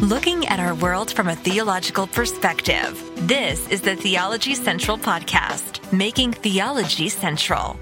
looking at our world from a theological perspective. This is the Theology Central Podcast, making theology central.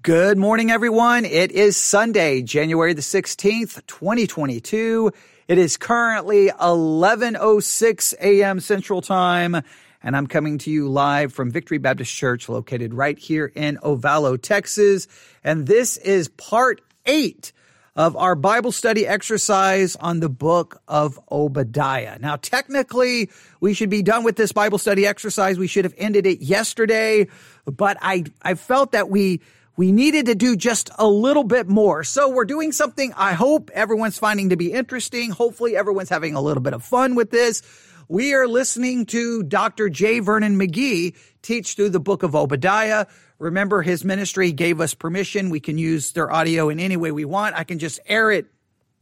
Good morning, everyone. It is Sunday, January the 16th, 2022. It is currently 11.06 a.m. Central Time, and I'm coming to you live from Victory Baptist Church located right here in Ovalo, Texas. And this is part eight of our Bible study exercise on the book of Obadiah. Now, technically, we should be done with this Bible study exercise. We should have ended it yesterday, but I, I felt that we, we needed to do just a little bit more. So we're doing something I hope everyone's finding to be interesting. Hopefully everyone's having a little bit of fun with this. We are listening to Dr. J. Vernon McGee teach through the book of Obadiah. Remember, his ministry gave us permission. We can use their audio in any way we want. I can just air it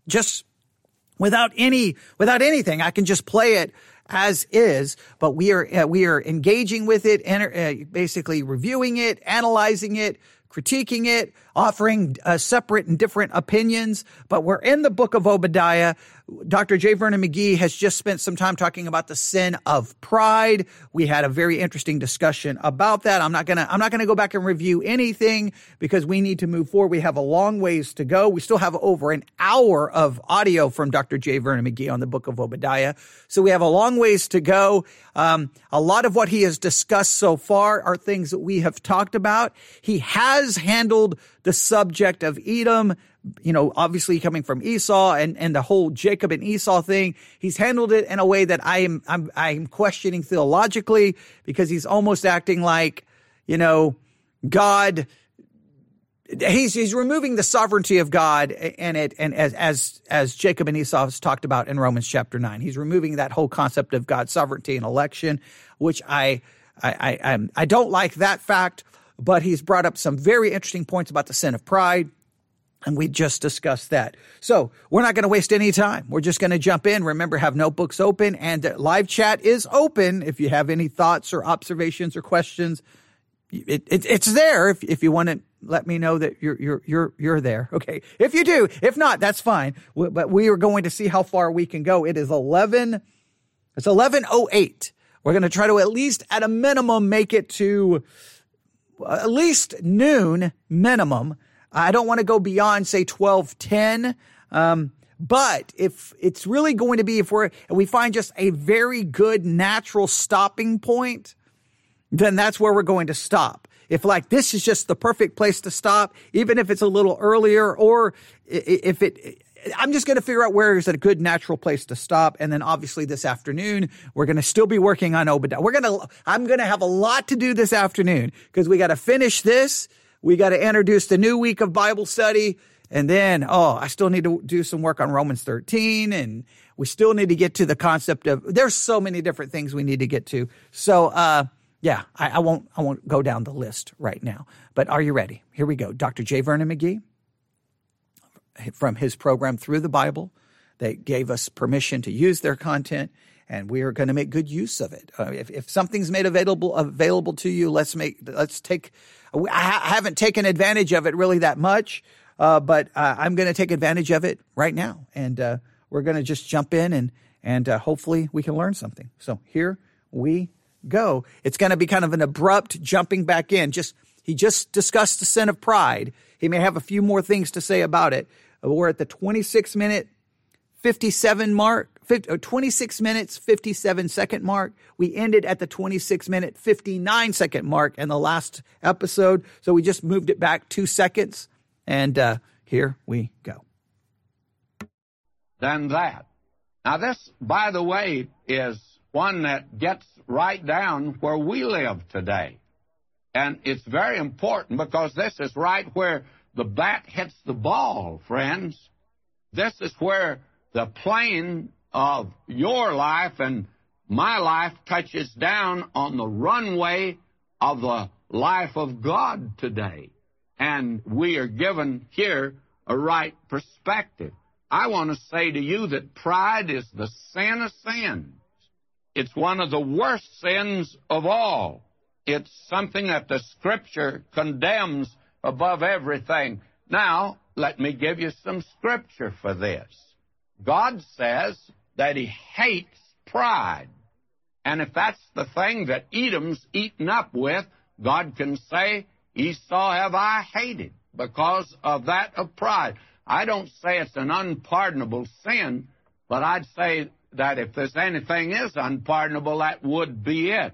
just without any, without anything. I can just play it as is, but we are, uh, we are engaging with it, uh, basically reviewing it, analyzing it, critiquing it, offering uh, separate and different opinions. But we're in the book of Obadiah. Dr. J. Vernon McGee has just spent some time talking about the sin of pride. We had a very interesting discussion about that. I'm not gonna, I'm not gonna go back and review anything because we need to move forward. We have a long ways to go. We still have over an hour of audio from Dr. J. Vernon McGee on the book of Obadiah. So we have a long ways to go. Um, a lot of what he has discussed so far are things that we have talked about. He has handled the subject of Edom, you know, obviously coming from Esau and, and the whole Jacob and Esau thing. He's handled it in a way that I am, I'm, I'm questioning theologically because he's almost acting like, you know, God, he's, he's removing the sovereignty of God and it, and as, as, as Jacob and Esau has talked about in Romans chapter nine, he's removing that whole concept of God's sovereignty and election, which I, I, I, I don't like that fact but he's brought up some very interesting points about the sin of pride. And we just discussed that. So we're not going to waste any time. We're just going to jump in. Remember, have notebooks open and uh, live chat is open. If you have any thoughts or observations or questions, it, it, it's there. If, if you want to let me know that you're, you're, you're, you're there. Okay. If you do, if not, that's fine. But we are going to see how far we can go. It is 11, it's 1108. We're going to try to at least at a minimum make it to uh, at least noon minimum. I don't want to go beyond say 1210. Um, but if it's really going to be, if we're, we find just a very good natural stopping point, then that's where we're going to stop. If like this is just the perfect place to stop, even if it's a little earlier, or if it, I'm just going to figure out where is a good natural place to stop. And then obviously this afternoon, we're going to still be working on Obadiah. We're going to, I'm going to have a lot to do this afternoon because we got to finish this. We got to introduce the new week of Bible study. And then, oh, I still need to do some work on Romans 13 and we still need to get to the concept of, there's so many different things we need to get to. So, uh, yeah, I, I won't, I won't go down the list right now, but are you ready? Here we go. Dr. J. Vernon McGee from his program through the Bible. They gave us permission to use their content, and we are going to make good use of it. Uh, if, if something's made available available to you, let's make let's take. I haven't taken advantage of it really that much, uh, but uh, I'm going to take advantage of it right now, and uh, we're going to just jump in and and uh, hopefully we can learn something. So here we go. It's going to be kind of an abrupt jumping back in. Just he just discussed the sin of pride. He may have a few more things to say about it, we're at the 26 minute 57 mark, 50, uh, 26 minutes, 57 second mark. We ended at the 26 minute, 59 second mark in the last episode. So we just moved it back two seconds. And uh, here we go. Than that. Now, this, by the way, is one that gets right down where we live today. And it's very important because this is right where the bat hits the ball, friends. This is where the plane of your life and my life touches down on the runway of the life of God today. And we are given here a right perspective. I want to say to you that pride is the sin of sins. It's one of the worst sins of all. It's something that the Scripture condemns above everything. Now, let me give you some scripture for this. God says that He hates pride. And if that's the thing that Edom's eaten up with, God can say, Esau have I hated because of that of pride. I don't say it's an unpardonable sin, but I'd say that if there's anything is unpardonable, that would be it.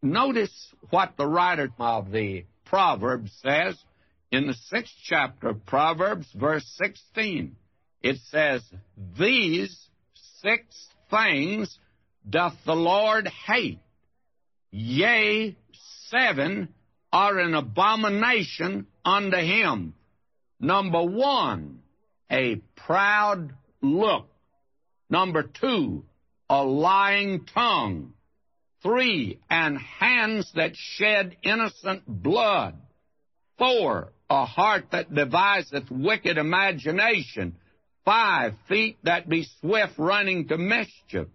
Notice what the writer of the Proverbs says in the sixth chapter of Proverbs, verse 16. It says, These six things doth the Lord hate. Yea, seven are an abomination unto him. Number one, a proud look. Number two, a lying tongue. Three, and hands that shed innocent blood. Four, a heart that deviseth wicked imagination. Five, feet that be swift running to mischief.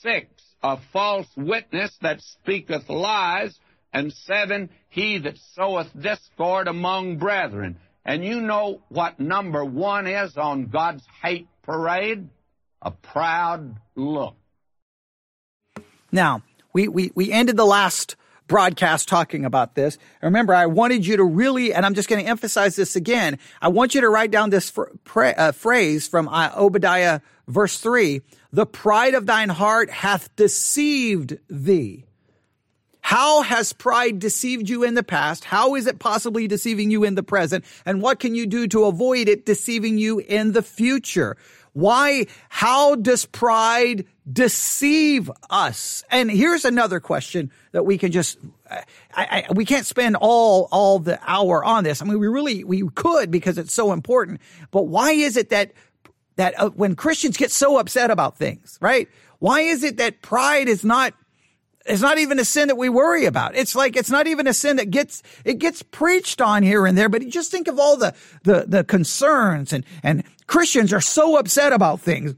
Six, a false witness that speaketh lies. And seven, he that soweth discord among brethren. And you know what number one is on God's hate parade? A proud look. Now, we, we, we ended the last broadcast talking about this. Remember, I wanted you to really, and I'm just going to emphasize this again. I want you to write down this fr- pra- uh, phrase from uh, Obadiah verse three. The pride of thine heart hath deceived thee. How has pride deceived you in the past? How is it possibly deceiving you in the present? And what can you do to avoid it deceiving you in the future? Why, how does pride deceive us? And here's another question that we can just, I, I, we can't spend all, all the hour on this. I mean, we really, we could because it's so important. But why is it that, that uh, when Christians get so upset about things, right? Why is it that pride is not it's not even a sin that we worry about. It's like it's not even a sin that gets it gets preached on here and there. But just think of all the the the concerns and and Christians are so upset about things.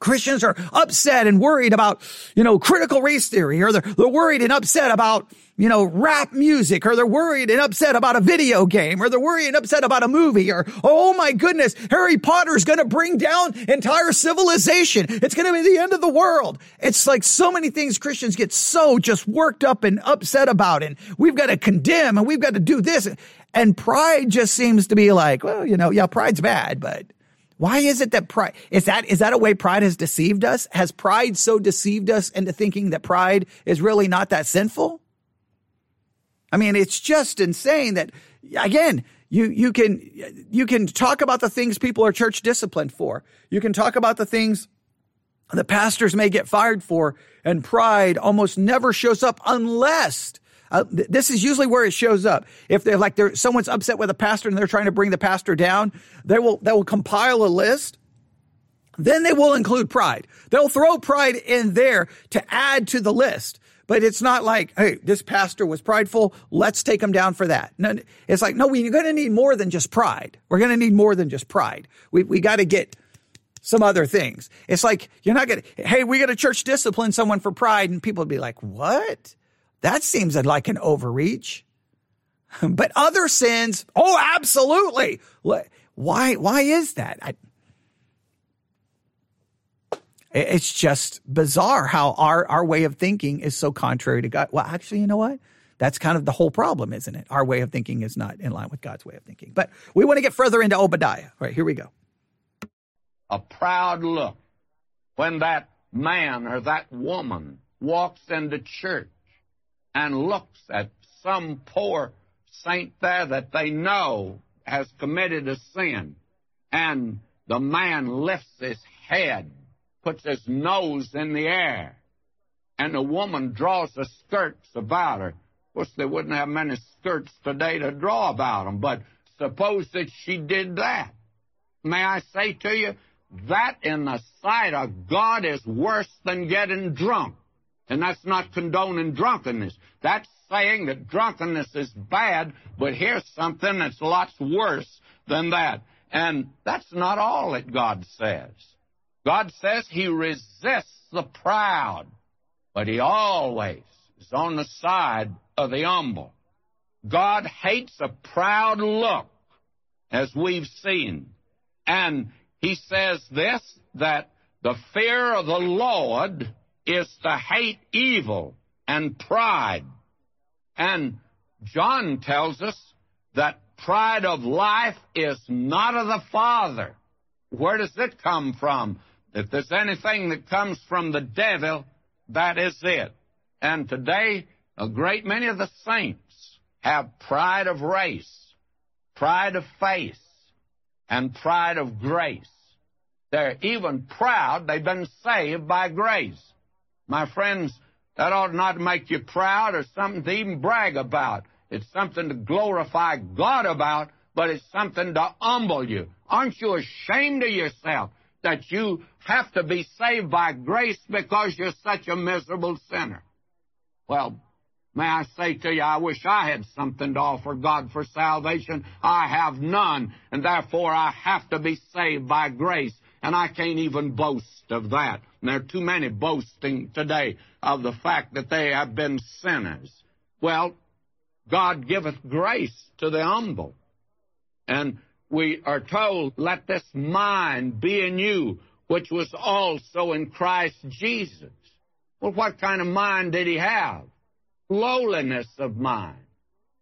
Christians are upset and worried about, you know, critical race theory, or they're, they're worried and upset about, you know, rap music, or they're worried and upset about a video game, or they're worried and upset about a movie, or, oh my goodness, Harry Potter's gonna bring down entire civilization. It's gonna be the end of the world. It's like so many things Christians get so just worked up and upset about, and we've got to condemn, and we've got to do this. And pride just seems to be like, well, you know, yeah, pride's bad, but why is it that pride is that is that a way pride has deceived us? Has pride so deceived us into thinking that pride is really not that sinful? I mean, it's just insane that again, you you can you can talk about the things people are church disciplined for. You can talk about the things the pastors may get fired for, and pride almost never shows up unless uh, th- this is usually where it shows up. If they're like they're someone's upset with a pastor and they're trying to bring the pastor down, they will they will compile a list. Then they will include pride. They'll throw pride in there to add to the list. But it's not like, hey, this pastor was prideful. Let's take him down for that. No, it's like, no, we're going to need more than just pride. We're going to need more than just pride. We, we got to get some other things. It's like, you're not going to, hey, we got to church discipline someone for pride. And people would be like, what? That seems like an overreach. But other sins, oh, absolutely. Why, why is that? I, it's just bizarre how our, our way of thinking is so contrary to God. Well, actually, you know what? That's kind of the whole problem, isn't it? Our way of thinking is not in line with God's way of thinking. But we want to get further into Obadiah. All right, here we go. A proud look when that man or that woman walks into church and looks at some poor saint there that they know has committed a sin, and the man lifts his head, puts his nose in the air, and the woman draws the skirts about her. Of course, they wouldn't have many skirts today to draw about them, but suppose that she did that. May I say to you, that in the sight of God is worse than getting drunk. And that's not condoning drunkenness. That's saying that drunkenness is bad, but here's something that's lots worse than that. And that's not all that God says. God says He resists the proud, but He always is on the side of the humble. God hates a proud look, as we've seen, and he says this that the fear of the Lord is to hate evil and pride. And John tells us that pride of life is not of the Father. Where does it come from? If there's anything that comes from the devil, that is it. And today, a great many of the saints have pride of race, pride of face, and pride of grace. They're even proud they've been saved by grace. My friends, that ought not make you proud or something to even brag about. It's something to glorify God about, but it's something to humble you. Aren't you ashamed of yourself that you have to be saved by grace because you're such a miserable sinner? Well, may I say to you, I wish I had something to offer God for salvation. I have none, and therefore I have to be saved by grace and I can't even boast of that. And there are too many boasting today of the fact that they have been sinners. Well, God giveth grace to the humble. And we are told, let this mind be in you, which was also in Christ Jesus. Well, what kind of mind did he have? Lowliness of mind.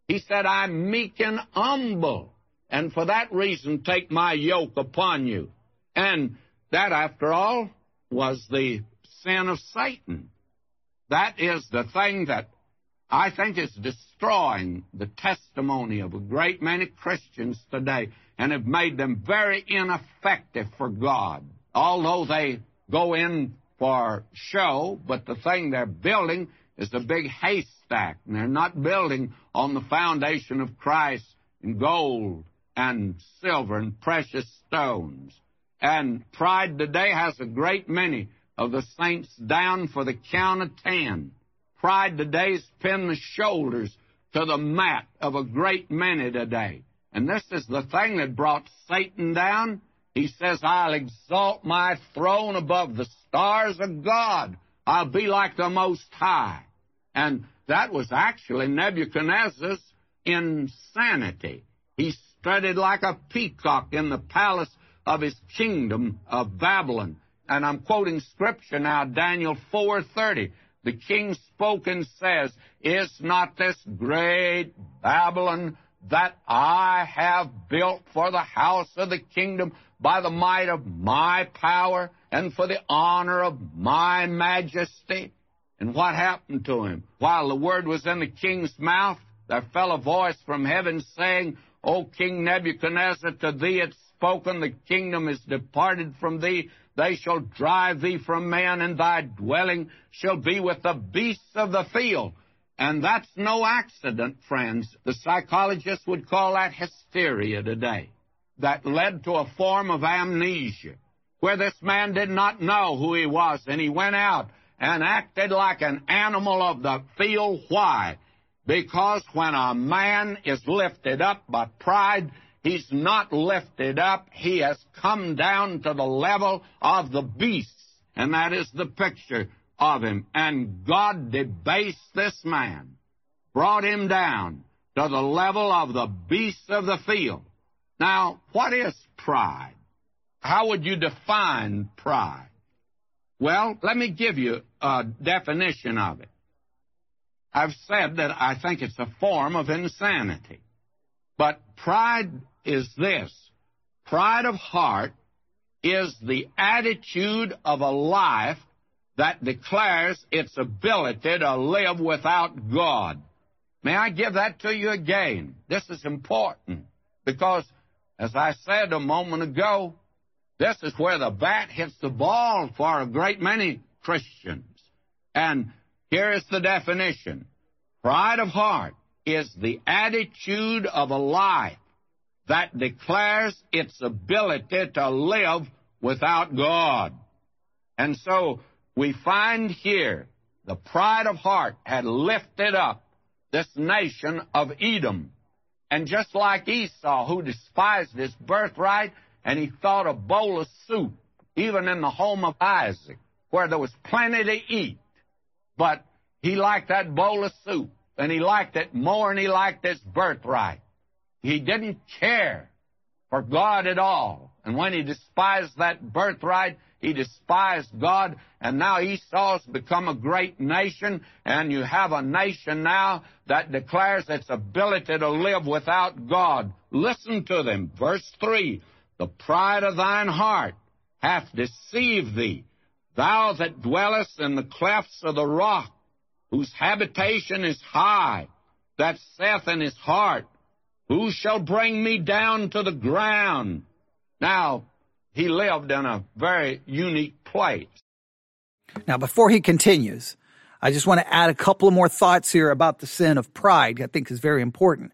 He said, I'm meek and humble, and for that reason take my yoke upon you. And that, after all, was the sin of Satan. That is the thing that I think is destroying the testimony of a great many Christians today and have made them very ineffective for God. Although they go in for show, but the thing they're building is a big haystack, and they're not building on the foundation of Christ in gold and silver and precious stones. And pride today has a great many of the saints down for the count of ten. Pride today's pinned the shoulders to the mat of a great many today. And this is the thing that brought Satan down. He says, I'll exalt my throne above the stars of God. I'll be like the Most High. And that was actually Nebuchadnezzar's insanity. He strutted like a peacock in the palace of his kingdom of Babylon. And I'm quoting scripture now, Daniel 4:30. The king spoke and says, Is not this great Babylon that I have built for the house of the kingdom by the might of my power and for the honor of my majesty? And what happened to him? While the word was in the king's mouth, there fell a voice from heaven saying, O King Nebuchadnezzar, to thee it's spoken, the kingdom is departed from thee. They shall drive thee from man, and thy dwelling shall be with the beasts of the field. And that's no accident, friends. The psychologists would call that hysteria today. That led to a form of amnesia, where this man did not know who he was, and he went out and acted like an animal of the field. Why? Because when a man is lifted up by pride, He's not lifted up. He has come down to the level of the beasts. And that is the picture of him. And God debased this man, brought him down to the level of the beasts of the field. Now, what is pride? How would you define pride? Well, let me give you a definition of it. I've said that I think it's a form of insanity. But pride is this pride of heart is the attitude of a life that declares its ability to live without God. May I give that to you again? This is important because, as I said a moment ago, this is where the bat hits the ball for a great many Christians. And here is the definition Pride of heart is the attitude of a life that declares its ability to live without God. And so we find here the pride of heart had lifted up this nation of Edom. And just like Esau, who despised his birthright, and he thought a bowl of soup, even in the home of Isaac, where there was plenty to eat. But he liked that bowl of soup, and he liked it more than he liked his birthright. He didn't care for God at all. And when he despised that birthright, he despised God, and now Esau's become a great nation, and you have a nation now that declares its ability to live without God. Listen to them. Verse 3 The pride of thine heart hath deceived thee, thou that dwellest in the clefts of the rock, whose habitation is high, that saith in his heart, Who shall bring me down to the ground? Now, he lived in a very unique place. Now, before he continues, I just want to add a couple more thoughts here about the sin of pride, I think is very important.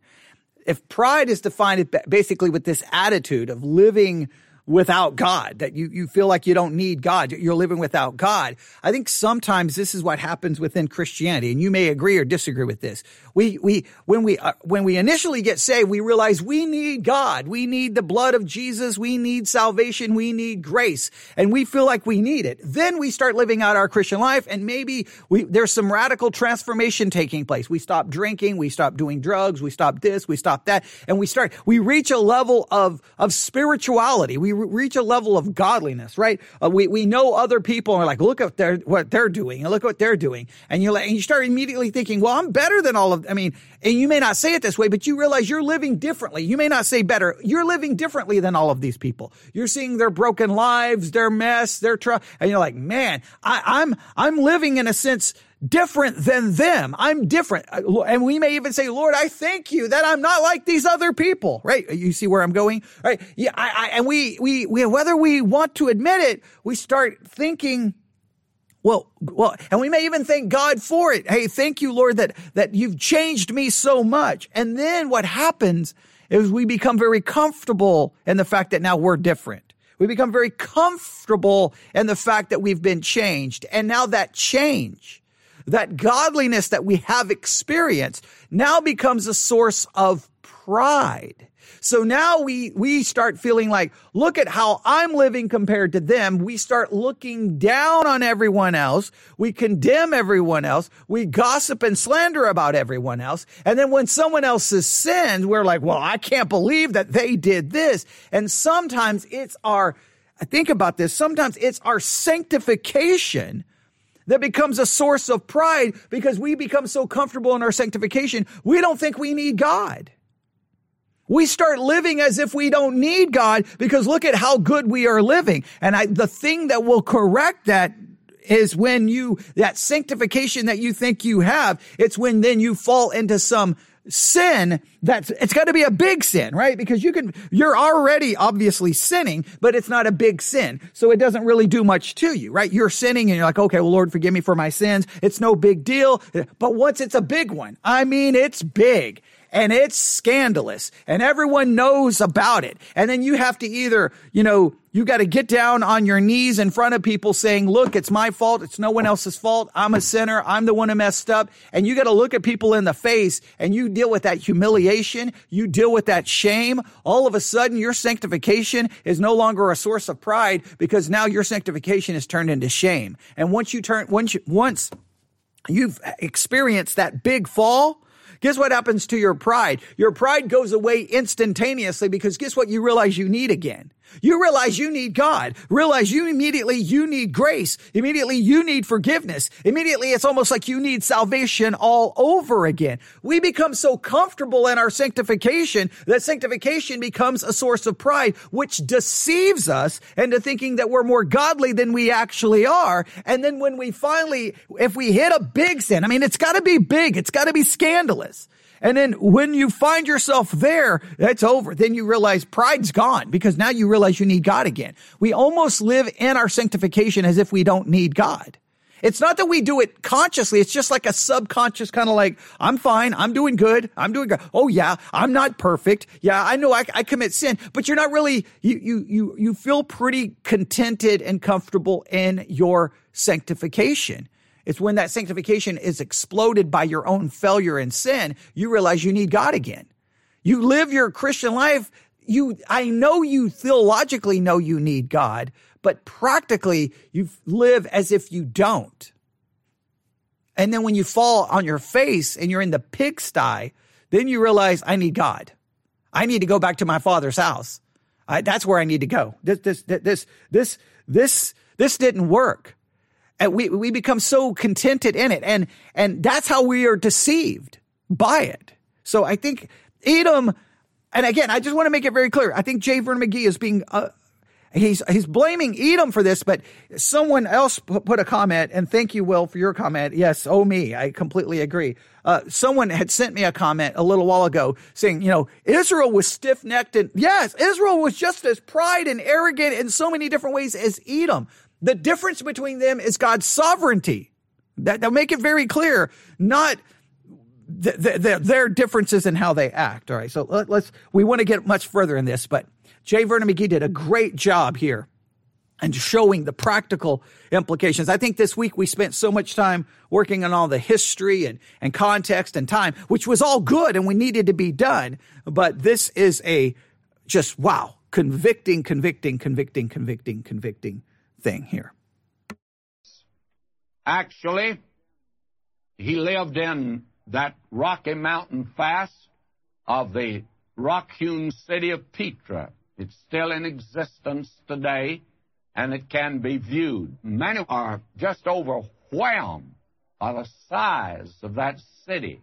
If pride is defined basically with this attitude of living without God, that you, you feel like you don't need God. You're living without God. I think sometimes this is what happens within Christianity, and you may agree or disagree with this. We, we, when we, uh, when we initially get saved, we realize we need God. We need the blood of Jesus. We need salvation. We need grace, and we feel like we need it. Then we start living out our Christian life, and maybe we, there's some radical transformation taking place. We stop drinking. We stop doing drugs. We stop this. We stop that, and we start, we reach a level of, of spirituality. We reach a level of godliness, right? Uh, we, we know other people and we're like, look at their, what they're doing and look what they're doing. And you're like, and you start immediately thinking, well, I'm better than all of, I mean, and you may not say it this way, but you realize you're living differently. You may not say better. You're living differently than all of these people. You're seeing their broken lives, their mess, their trouble. And you're like, man, I, I'm, I'm living in a sense different than them. I'm different. Uh, and we may even say, Lord, I thank you that I'm not like these other people, right? You see where I'm going, right? Yeah. I, I, and we, we, we, whether we want to admit it, we start thinking, well, well, and we may even thank God for it. Hey, thank you, Lord, that, that you've changed me so much. And then what happens is we become very comfortable in the fact that now we're different. We become very comfortable in the fact that we've been changed. And now that change that godliness that we have experienced now becomes a source of pride. So now we, we start feeling like, look at how I'm living compared to them. We start looking down on everyone else. We condemn everyone else. We gossip and slander about everyone else. And then when someone else has sinned, we're like, well, I can't believe that they did this. And sometimes it's our, think about this. Sometimes it's our sanctification that becomes a source of pride because we become so comfortable in our sanctification, we don't think we need God. We start living as if we don't need God because look at how good we are living. And I, the thing that will correct that is when you, that sanctification that you think you have, it's when then you fall into some sin that's it's got to be a big sin right? Because you can you're already obviously sinning but it's not a big sin. So it doesn't really do much to you right? You're sinning and you're like okay well lord forgive me for my sins. It's no big deal. But once it's a big one i mean it's big and it's scandalous and everyone knows about it. And then you have to either, you know, you got to get down on your knees in front of people saying, look, it's my fault. It's no one else's fault. I'm a sinner. I'm the one who messed up. And you got to look at people in the face and you deal with that humiliation. You deal with that shame. All of a sudden, your sanctification is no longer a source of pride because now your sanctification is turned into shame. And once you turn, once you, once you've experienced that big fall, Guess what happens to your pride? Your pride goes away instantaneously because guess what you realize you need again? You realize you need God. Realize you immediately you need grace. Immediately you need forgiveness. Immediately it's almost like you need salvation all over again. We become so comfortable in our sanctification that sanctification becomes a source of pride, which deceives us into thinking that we're more godly than we actually are. And then when we finally, if we hit a big sin, I mean, it's gotta be big. It's gotta be scandalous. And then when you find yourself there, it's over. Then you realize pride's gone because now you realize you need God again. We almost live in our sanctification as if we don't need God. It's not that we do it consciously. It's just like a subconscious kind of like, I'm fine. I'm doing good. I'm doing good. Oh yeah. I'm not perfect. Yeah. I know I, I commit sin, but you're not really, you, you, you, you feel pretty contented and comfortable in your sanctification. It's when that sanctification is exploded by your own failure and sin, you realize you need God again. You live your Christian life. You, I know you theologically know you need God, but practically you live as if you don't. And then when you fall on your face and you're in the pigsty, then you realize I need God. I need to go back to my father's house. I, that's where I need to go. This, this, this, this, this, this didn't work. And we, we become so contented in it. And, and that's how we are deceived by it. So I think Edom, and again, I just want to make it very clear. I think J. Vernon McGee is being, uh, he's, he's blaming Edom for this, but someone else put a comment, and thank you, Will, for your comment. Yes, oh me, I completely agree. Uh, someone had sent me a comment a little while ago saying, you know, Israel was stiff necked and yes, Israel was just as pride and arrogant in so many different ways as Edom. The difference between them is God's sovereignty. That, will make it very clear, not th- th- their differences in how they act. All right. So let, us we want to get much further in this, but J. Vernon McGee did a great job here and showing the practical implications. I think this week we spent so much time working on all the history and, and context and time, which was all good and we needed to be done. But this is a just wow, convicting, convicting, convicting, convicting, convicting thing here. Actually, he lived in that Rocky Mountain fast of the rock hewn city of Petra. It's still in existence today and it can be viewed. Many are just overwhelmed by the size of that city,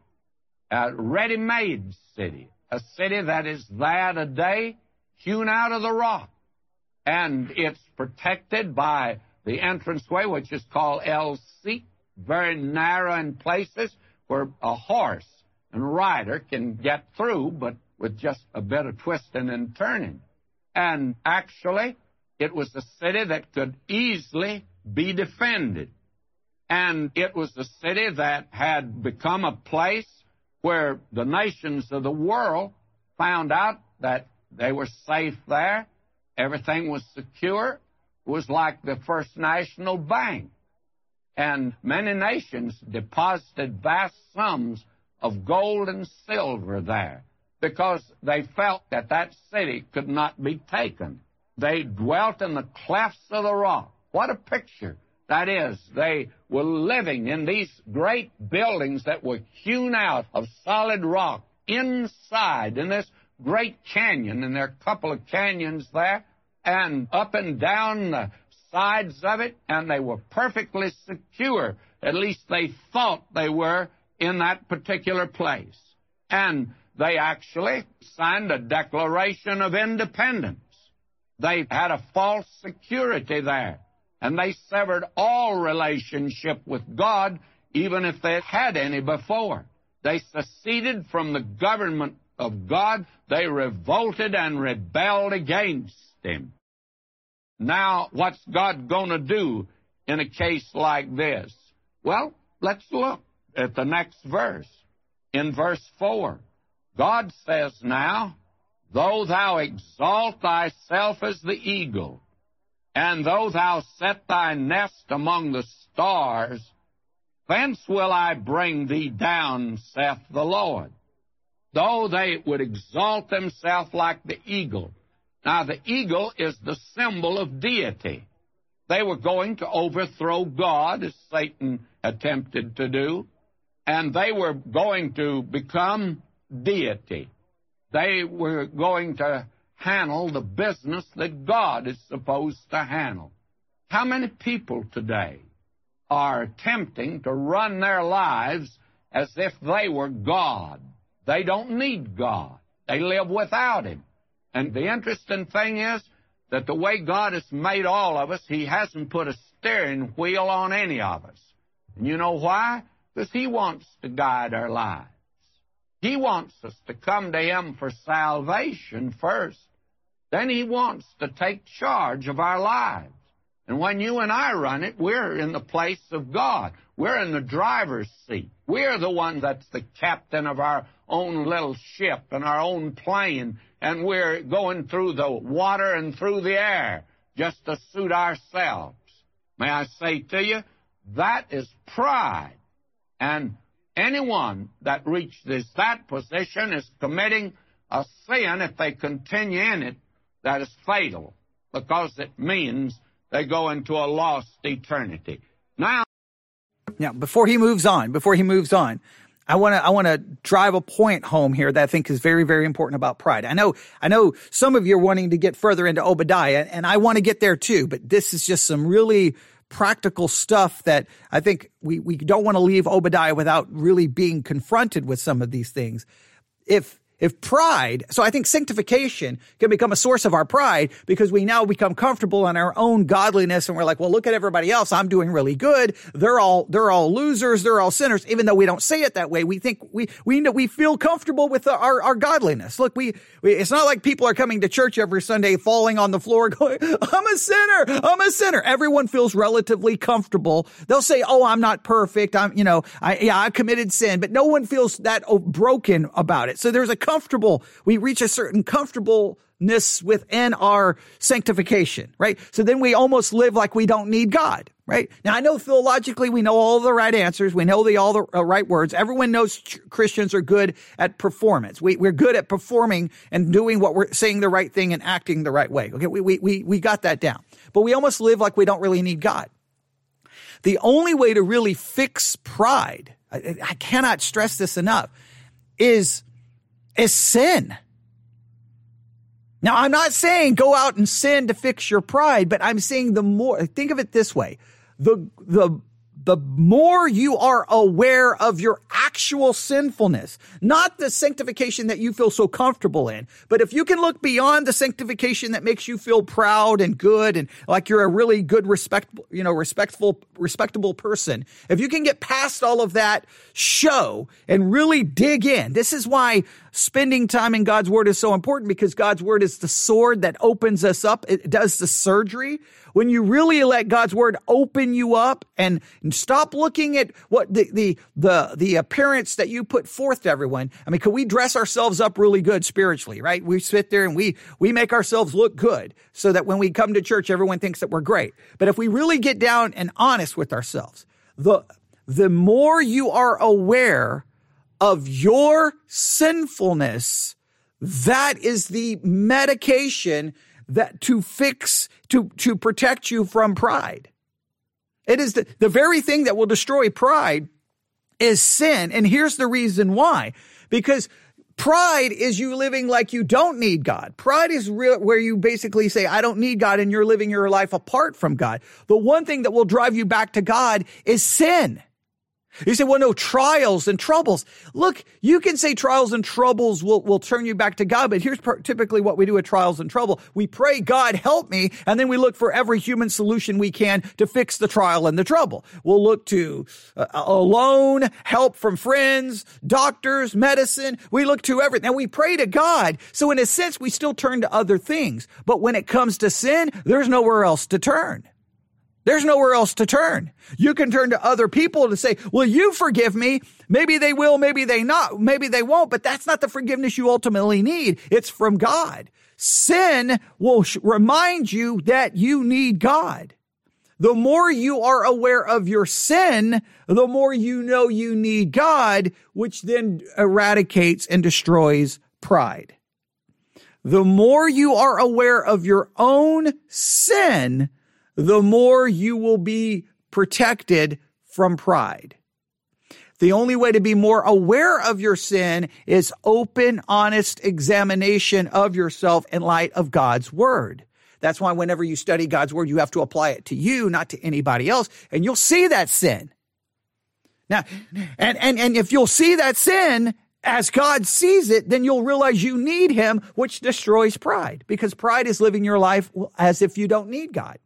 a ready made city, a city that is there today, hewn out of the rock. And it's protected by the entranceway, which is called El Siq, very narrow in places where a horse and rider can get through, but with just a bit of twisting and turning. And actually, it was a city that could easily be defended. And it was a city that had become a place where the nations of the world found out that they were safe there, everything was secure, it was like the First National Bank. And many nations deposited vast sums of gold and silver there because they felt that that city could not be taken. They dwelt in the clefts of the rock. What a picture that is. They were living in these great buildings that were hewn out of solid rock inside in this great canyon, and there are a couple of canyons there, and up and down the sides of it, and they were perfectly secure. At least they thought they were in that particular place. And they actually signed a Declaration of Independence. They had a false security there, and they severed all relationship with God, even if they had any before. They seceded from the government of God. They revolted and rebelled against Him. Now, what's God going to do in a case like this? Well, let's look at the next verse. In verse 4, God says now, Though thou exalt thyself as the eagle, and though thou set thy nest among the stars, thence will I bring thee down, saith the Lord. Though they would exalt themselves like the eagle. Now, the eagle is the symbol of deity. They were going to overthrow God, as Satan attempted to do, and they were going to become deity. They were going to handle the business that God is supposed to handle. How many people today are attempting to run their lives as if they were God? They don't need God. They live without Him. And the interesting thing is that the way God has made all of us, He hasn't put a steering wheel on any of us. And you know why? Because He wants to guide our lives. He wants us to come to Him for salvation first. Then He wants to take charge of our lives. And when you and I run it, we're in the place of God. We're in the driver's seat. We're the one that's the captain of our own little ship and our own plane, and we're going through the water and through the air just to suit ourselves. May I say to you, that is pride. And Anyone that reaches that position is committing a sin if they continue in it that is fatal because it means they go into a lost eternity. Now, now before he moves on, before he moves on, I want to I want to drive a point home here that I think is very very important about pride. I know I know some of you are wanting to get further into Obadiah and I want to get there too, but this is just some really practical stuff that I think we we don't want to leave Obadiah without really being confronted with some of these things. If if pride, so I think sanctification can become a source of our pride because we now become comfortable in our own godliness and we're like, well, look at everybody else. I'm doing really good. They're all, they're all losers. They're all sinners. Even though we don't say it that way, we think we, we, we feel comfortable with our, our godliness. Look, we, we, it's not like people are coming to church every Sunday falling on the floor going, I'm a sinner. I'm a sinner. Everyone feels relatively comfortable. They'll say, oh, I'm not perfect. I'm, you know, I, yeah, I committed sin, but no one feels that broken about it. So there's a comfortable, we reach a certain comfortableness within our sanctification, right? So then we almost live like we don't need God, right? Now I know theologically we know all the right answers. We know the all the uh, right words. Everyone knows Christians are good at performance. We, we're good at performing and doing what we're saying the right thing and acting the right way. Okay. We, we, we, we got that down, but we almost live like we don't really need God. The only way to really fix pride, I, I cannot stress this enough, is is sin. Now, I'm not saying go out and sin to fix your pride, but I'm saying the more, think of it this way. The, the the more you are aware of your actual sinfulness, not the sanctification that you feel so comfortable in, but if you can look beyond the sanctification that makes you feel proud and good and like you're a really good, respectable, you know, respectful, respectable person, if you can get past all of that show and really dig in, this is why spending time in God's word is so important because God's word is the sword that opens us up. It does the surgery. When you really let God's word open you up and, and stop looking at what the, the, the, the appearance that you put forth to everyone. I mean, can we dress ourselves up really good spiritually, right? We sit there and we, we make ourselves look good so that when we come to church, everyone thinks that we're great. But if we really get down and honest with ourselves, the, the more you are aware of your sinfulness, that is the medication that to fix, to, to protect you from pride. It is the, the very thing that will destroy pride is sin. And here's the reason why. Because pride is you living like you don't need God. Pride is real, where you basically say, I don't need God and you're living your life apart from God. The one thing that will drive you back to God is sin. You say, well, no, trials and troubles. Look, you can say trials and troubles will, will turn you back to God, but here's typically what we do with trials and trouble. We pray, God, help me, and then we look for every human solution we can to fix the trial and the trouble. We'll look to uh, a loan, help from friends, doctors, medicine. We look to everything, and we pray to God. So in a sense, we still turn to other things. But when it comes to sin, there's nowhere else to turn. There's nowhere else to turn. You can turn to other people to say, will you forgive me? Maybe they will, maybe they not, maybe they won't, but that's not the forgiveness you ultimately need. It's from God. Sin will sh- remind you that you need God. The more you are aware of your sin, the more you know you need God, which then eradicates and destroys pride. The more you are aware of your own sin, the more you will be protected from pride. The only way to be more aware of your sin is open, honest examination of yourself in light of God's word. That's why whenever you study God's word, you have to apply it to you, not to anybody else, and you'll see that sin. Now, and, and, and if you'll see that sin as God sees it, then you'll realize you need him, which destroys pride because pride is living your life as if you don't need God.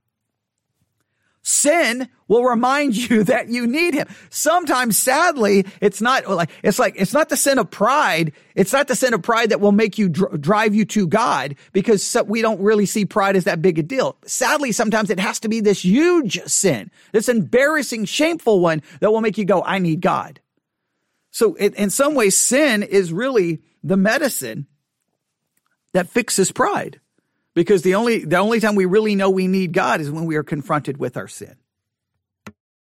Sin will remind you that you need him. Sometimes, sadly, it's not like, it's like, it's not the sin of pride. It's not the sin of pride that will make you dr- drive you to God because so, we don't really see pride as that big a deal. Sadly, sometimes it has to be this huge sin, this embarrassing, shameful one that will make you go, I need God. So it, in some ways, sin is really the medicine that fixes pride because the only the only time we really know we need God is when we are confronted with our sin.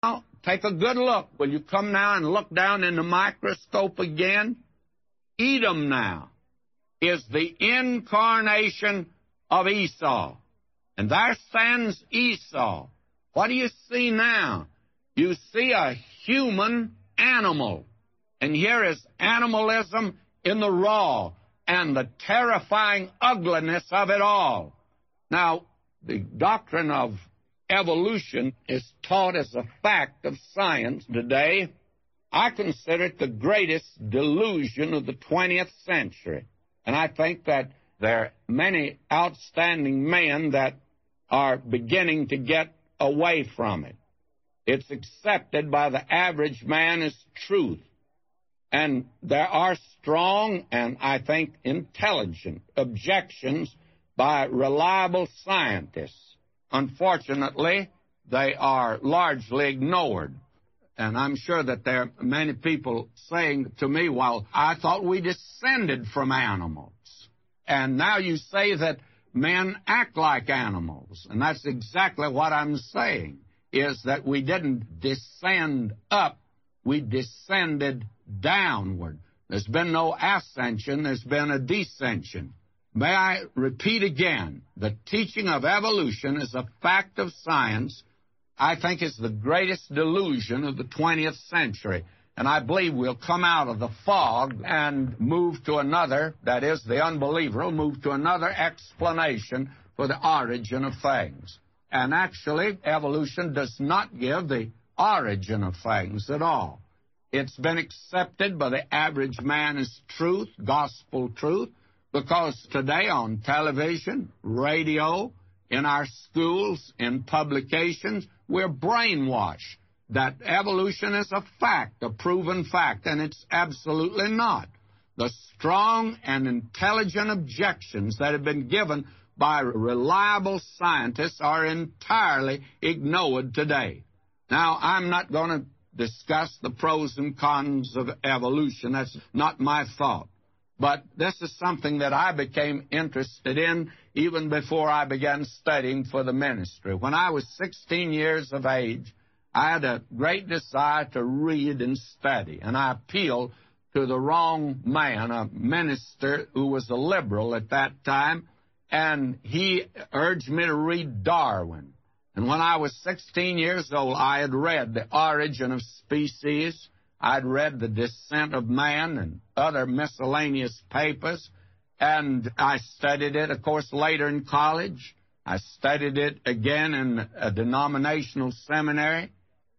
Now, take a good look. Will you come now and look down in the microscope again? Edom now is the incarnation of Esau. And there stands Esau. What do you see now? You see a human animal. And here is animalism in the raw and the terrifying ugliness of it all. Now, the doctrine of evolution is taught as a fact of science today. I consider it the greatest delusion of the 20th century. And I think that there are many outstanding men that are beginning to get away from it. It's accepted by the average man as truth. And there are strong and, I think, intelligent objections by reliable scientists. Unfortunately, they are largely ignored. And I'm sure that there are many people saying to me, well, I thought we descended from animals. And now you say that men act like animals. And that's exactly what I'm saying, is that we didn't descend up, we descended downward. There's been no ascension, there's been a descension. May I repeat again, the teaching of evolution is a fact of science, I think is the greatest delusion of the 20th century. And I believe we'll come out of the fog and move to another, that is, the unbeliever will move to another explanation for the origin of things. And actually, evolution does not give the origin of things at all. It's been accepted by the average man as truth, gospel truth, because today on television, radio, in our schools, in publications, we're brainwashed that evolution is a fact, a proven fact, and it's absolutely not. The strong and intelligent objections that have been given by reliable scientists are entirely ignored today. Now, I'm not going to discuss the pros and cons of evolution. That's not my thought. But this is something that I became interested in even before I began studying for the ministry. When I was 16 years of age, I had a great desire to read and study, and I appealed to the wrong man, a minister who was a liberal at that time, and he urged me to read Darwin. And when I was 16 years old, I had read The Origin of Species, I'd read The Descent of Man, and other miscellaneous papers, and I studied it, of course, later in college. I studied it again in a denominational seminary.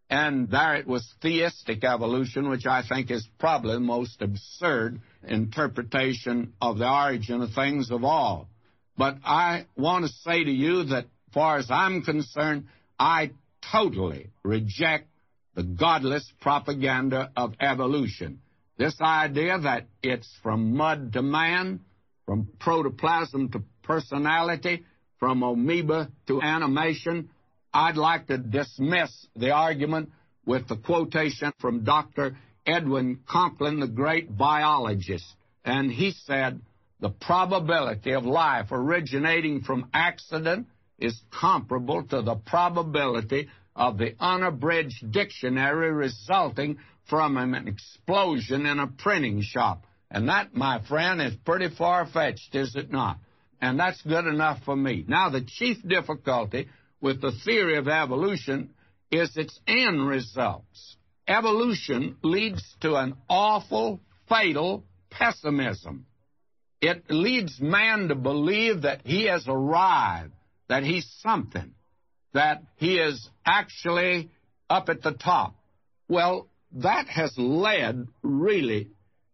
And there it was theistic evolution, which I think is probably the most absurd interpretation of the origin of things of all. But I want to say to you that, far as I'm concerned, I totally reject the godless propaganda of evolution. This idea that it's from mud to man, from protoplasm to personality, from amoeba to animation, I'd like to dismiss the argument with the quotation from Dr. Edwin Conklin, the great biologist. And he said, the probability of life originating from accident is comparable to the probability of the unabridged dictionary resulting from an explosion in a printing shop. And that, my friend, is pretty far fetched, is it not? And that's good enough for me. Now, the chief difficulty with the theory of evolution is its end results. Evolution leads to an awful, fatal pessimism. It leads man to believe that he has arrived, that he's something, that he is actually up at the top. Well, that has led really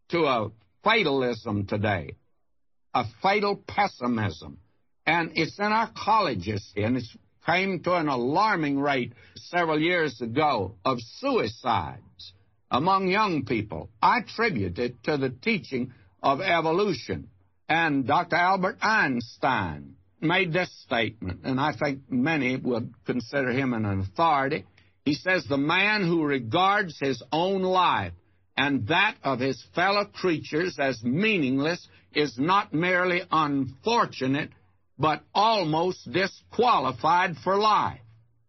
to a fatalism today, a fatal pessimism. And it's in our colleges, and it's came to an alarming rate several years ago of suicides among young people. I attribute it to the teaching of evolution. And Dr. Albert Einstein made this statement, and I think many would consider him an authority. He says, The man who regards his own life and that of his fellow creatures as meaningless is not merely unfortunate, but almost disqualified for life.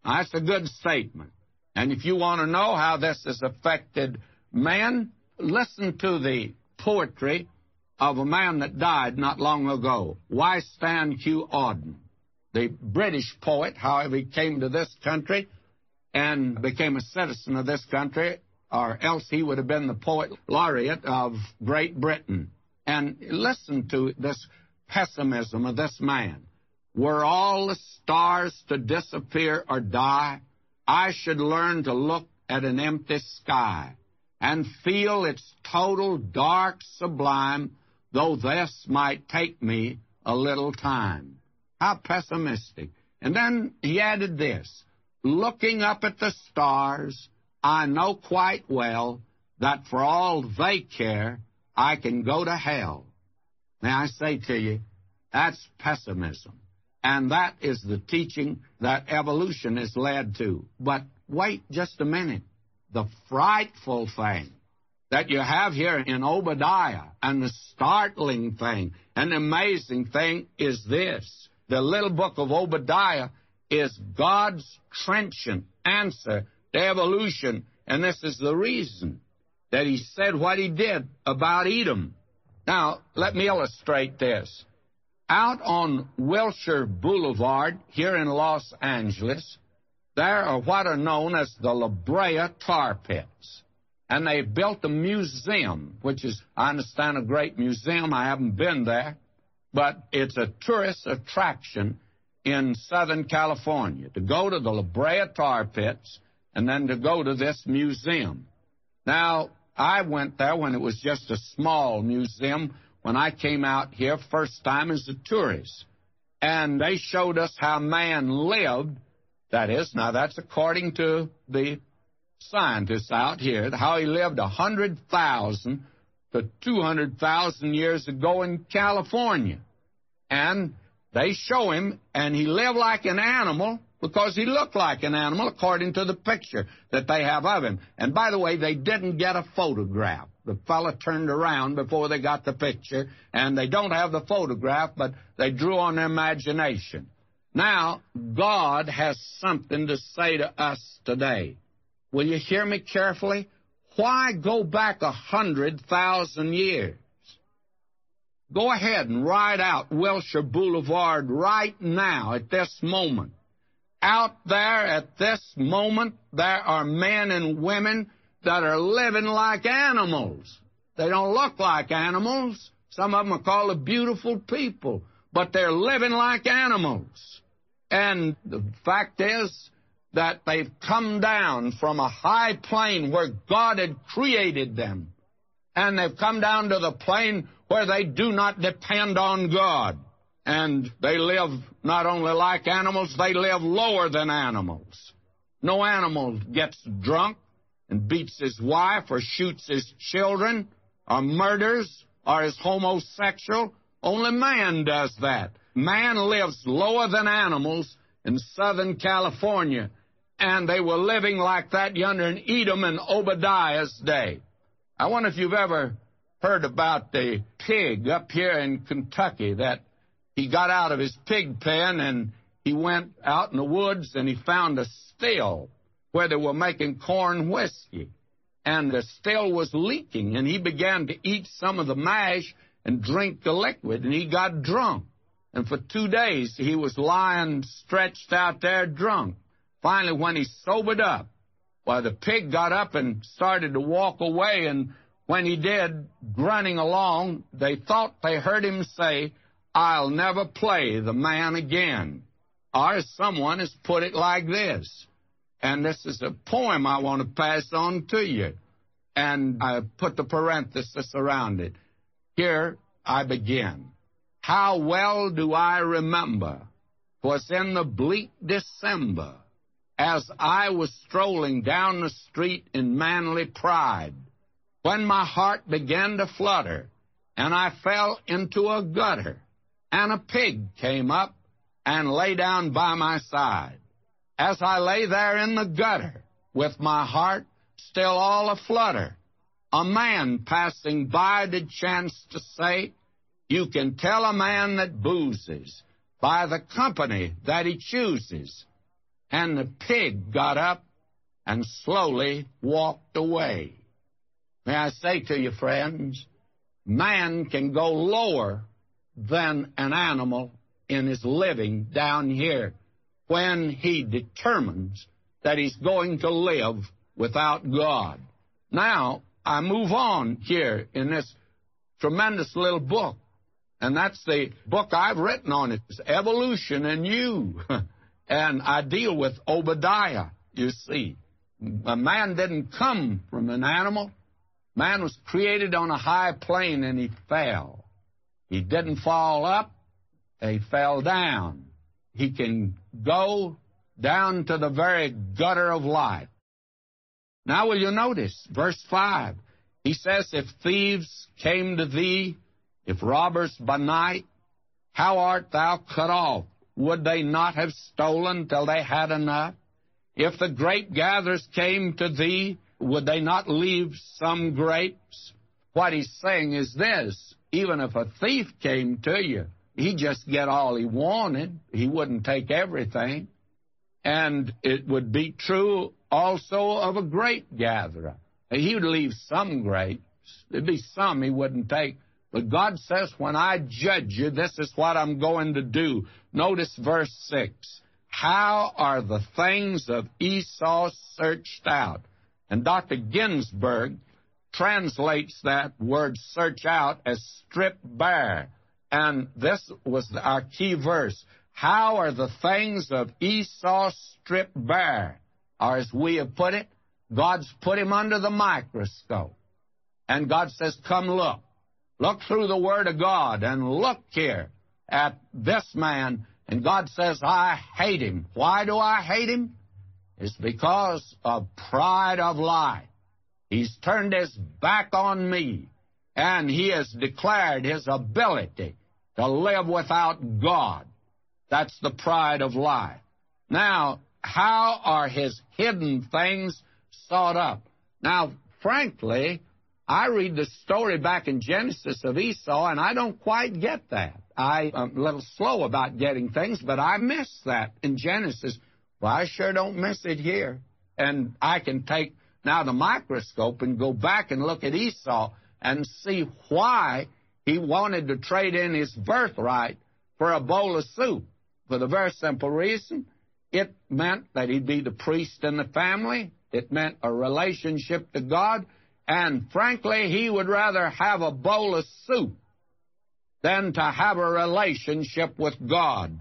Now, that's a good statement. And if you want to know how this has affected men, listen to the poetry of a man that died not long ago, Wystan Q. Auden. The British poet, however, he came to this country and became a citizen of this country or else he would have been the poet laureate of Great Britain. And listen to this pessimism of this man. Were all the stars to disappear or die, I should learn to look at an empty sky and feel its total dark sublime, though this might take me a little time. How pessimistic. And then he added this Looking up at the stars, I know quite well that for all they care, I can go to hell. Now I say to you, that's pessimism. And that is the teaching that evolution is led to. But wait just a minute. The frightful thing that you have here in Obadiah and the startling thing and amazing thing is this. The little book of Obadiah is God's trenchant answer to evolution. And this is the reason that he said what he did about Edom. Now, let me illustrate this. Out on Wilshire Boulevard here in Los Angeles, there are what are known as the La Brea tar pits. And they built a museum, which is, I understand, a great museum. I haven't been there, but it's a tourist attraction in Southern California to go to the La Brea tar pits and then to go to this museum. Now, I went there when it was just a small museum when I came out here first time as a tourist. And they showed us how man lived. That is, now that's according to the scientists out here, how he lived a 100,000 to 200,000 years ago in California. And they show him, and he lived like an animal because he looked like an animal according to the picture that they have of him. And by the way, they didn't get a photograph. The fella turned around before they got the picture, and they don't have the photograph, but they drew on their imagination. Now, God has something to say to us today. Will you hear me carefully? Why go back a hundred thousand years? Go ahead and ride out Wilshire Boulevard right now at this moment. Out there at this moment, there are men and women that are living like animals. They don't look like animals. Some of them are called the beautiful people, but they're living like animals. And the fact is that they've come down from a high plane where God had created them. And they've come down to the plane where they do not depend on God. And they live not only like animals, they live lower than animals. No animal gets drunk and beats his wife or shoots his children or murders or is homosexual. Only man does that. Man lives lower than animals in Southern California, and they were living like that yonder in Edom in Obadiah's day. I wonder if you've ever heard about the pig up here in Kentucky that he got out of his pig pen and he went out in the woods and he found a still where they were making corn whiskey. And the still was leaking, and he began to eat some of the mash and drink the liquid, and he got drunk. And for two days, he was lying stretched out there drunk. Finally, when he sobered up, well, the pig got up and started to walk away, and when he did, grunting along, they thought they heard him say, I'll never play the man again. Or someone has put it like this and this is a poem I want to pass on to you. And I put the parenthesis around it. Here I begin. How well do I remember, 'twas in the bleak December, as I was strolling down the street in manly pride, when my heart began to flutter, and I fell into a gutter, and a pig came up and lay down by my side. As I lay there in the gutter, with my heart still all aflutter, a man passing by did chance to say, You can tell a man that boozes by the company that he chooses. And the pig got up and slowly walked away. May I say to you, friends, man can go lower than an animal in his living down here when he determines that he's going to live without God. Now, I move on here in this tremendous little book. And that's the book I've written on it. It's Evolution and You. and I deal with Obadiah, you see. A man didn't come from an animal. Man was created on a high plane and he fell. He didn't fall up, he fell down. He can go down to the very gutter of life. Now, will you notice verse 5? He says, If thieves came to thee, if robbers by night, how art thou cut off? Would they not have stolen till they had enough? If the grape gatherers came to thee, would they not leave some grapes? What he's saying is this even if a thief came to you, he'd just get all he wanted. He wouldn't take everything. And it would be true also of a grape gatherer. He would leave some grapes. There'd be some he wouldn't take. But God says, when I judge you, this is what I'm going to do. Notice verse 6. How are the things of Esau searched out? And Dr. Ginsburg translates that word search out as strip bare. And this was our key verse. How are the things of Esau stripped bare? Or as we have put it, God's put him under the microscope. And God says, Come look. Look through the Word of God and look here at this man. And God says, I hate him. Why do I hate him? It's because of pride of life. He's turned his back on me, and he has declared his ability to live without God. That's the pride of life. Now, how are his hidden things sought up? Now, frankly, I read the story back in Genesis of Esau, and I don't quite get that. I'm a little slow about getting things, but I miss that in Genesis. Well, I sure don't miss it here. And I can take now the microscope and go back and look at Esau and see why he wanted to trade in his birthright for a bowl of soup. For the very simple reason it meant that he'd be the priest in the family, it meant a relationship to God, and frankly, he would rather have a bowl of soup than to have a relationship with God.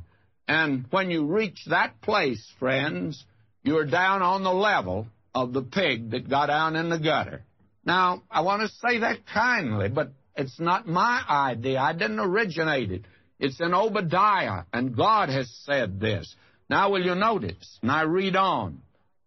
And when you reach that place, friends, you're down on the level of the pig that got down in the gutter. Now, I want to say that kindly, but it's not my idea. I didn't originate it. It's in Obadiah, and God has said this. Now, will you notice? And I read on.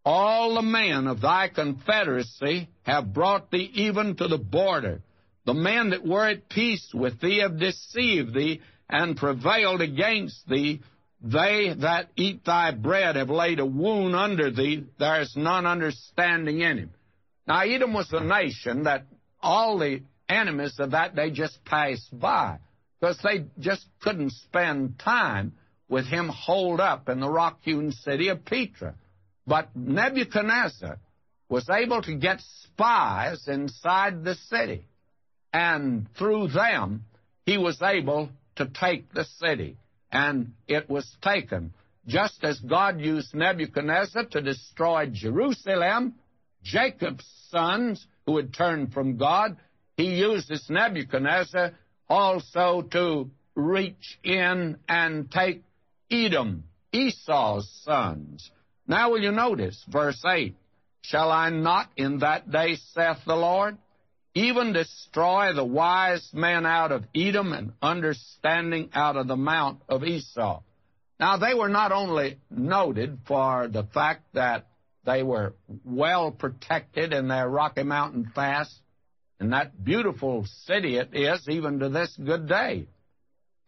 All the men of thy confederacy have brought thee even to the border. The men that were at peace with thee have deceived thee and prevailed against thee. They that eat thy bread have laid a wound under thee. There is none understanding in him. Now, Edom was a nation that all the enemies of that day just passed by because they just couldn't spend time with him holed up in the rock hewn city of Petra. But Nebuchadnezzar was able to get spies inside the city, and through them, he was able to take the city and it was taken. Just as God used Nebuchadnezzar to destroy Jerusalem, Jacob's sons, who had turned from God, he uses Nebuchadnezzar also to reach in and take Edom, Esau's sons. Now will you notice, verse 8, Shall I not in that day, saith the Lord, even destroy the wise men out of Edom and understanding out of the mount of Esau. Now, they were not only noted for the fact that they were well protected in their Rocky Mountain Pass, and that beautiful city it is even to this good day.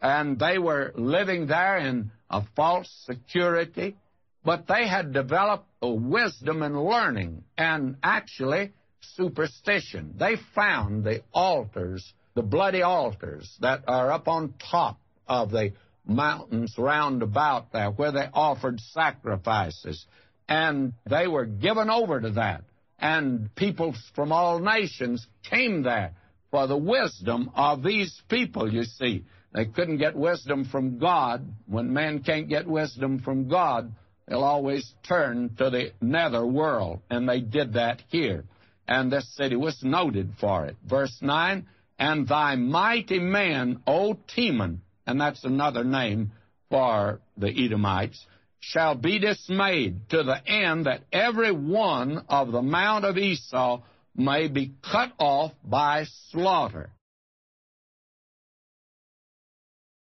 And they were living there in a false security, but they had developed a wisdom and learning, and actually superstition. They found the altars, the bloody altars that are up on top of the mountains round about there where they offered sacrifices. And they were given over to that. And people from all nations came there for the wisdom of these people, you see. They couldn't get wisdom from God. When man can't get wisdom from God, they'll always turn to the nether world. And they did that here. and this city was noted for it. Verse 9, and thy mighty men, O Teman, and that's another name for the Edomites, shall be dismayed to the end that every one of the mount of Esau may be cut off by slaughter.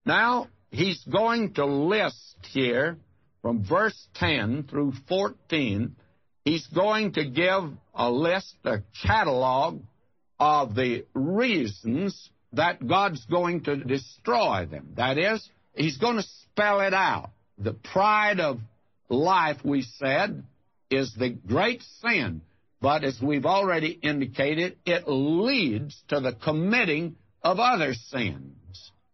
Now, he's going to list here from verse 10 through 14, he's going to give a list, a catalog of the reasons that God's going to destroy them. That is, he's going to spell it out. The pride of life, we said, is the great sin. But as we've already indicated, it leads to the committing of other sins.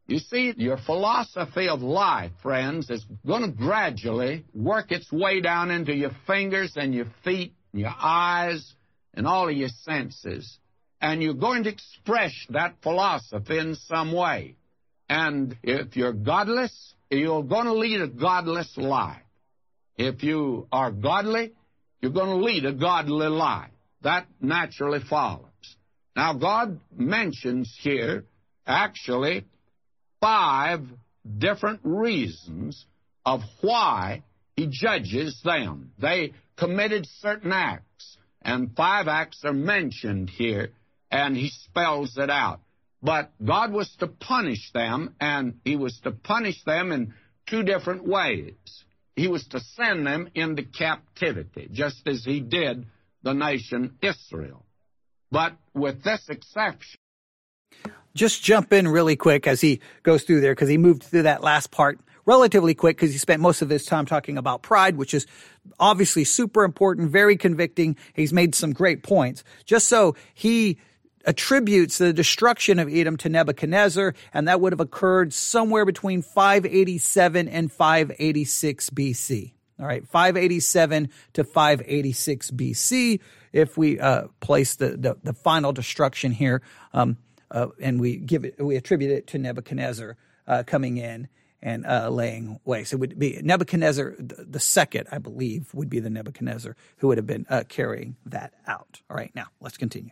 You see, your philosophy of life, friends, is going to gradually work its way down into your fingers and your feet and your eyes and all of your senses. And you're going to express that philosophy in some way. And if you're godless, you're going to lead a godless life. If you are godly, you're going to lead a godly life. That naturally follows. Now, God mentions here, actually, five different reasons of why he judges them. They committed certain acts, and five acts are mentioned here, and he spells it out. But God was to punish them, and he was to punish them in two different ways. He was to send them into captivity, just as he did the nation Israel. But with this exception, just jump in really quick as he goes through there because he moved through that last part relatively quick because he spent most of his time talking about pride, which is obviously super important, very convicting. He's made some great points. Just so he attributes the destruction of Edom to Nebuchadnezzar, and that would have occurred somewhere between 587 and 586 BC. All right, 587 to 586 BC. If we uh, place the, the, the final destruction here, um, uh, and we give it, we attribute it to Nebuchadnezzar uh, coming in and uh, laying waste. It would be Nebuchadnezzar the second, I believe, would be the Nebuchadnezzar who would have been uh, carrying that out. All right, now let's continue.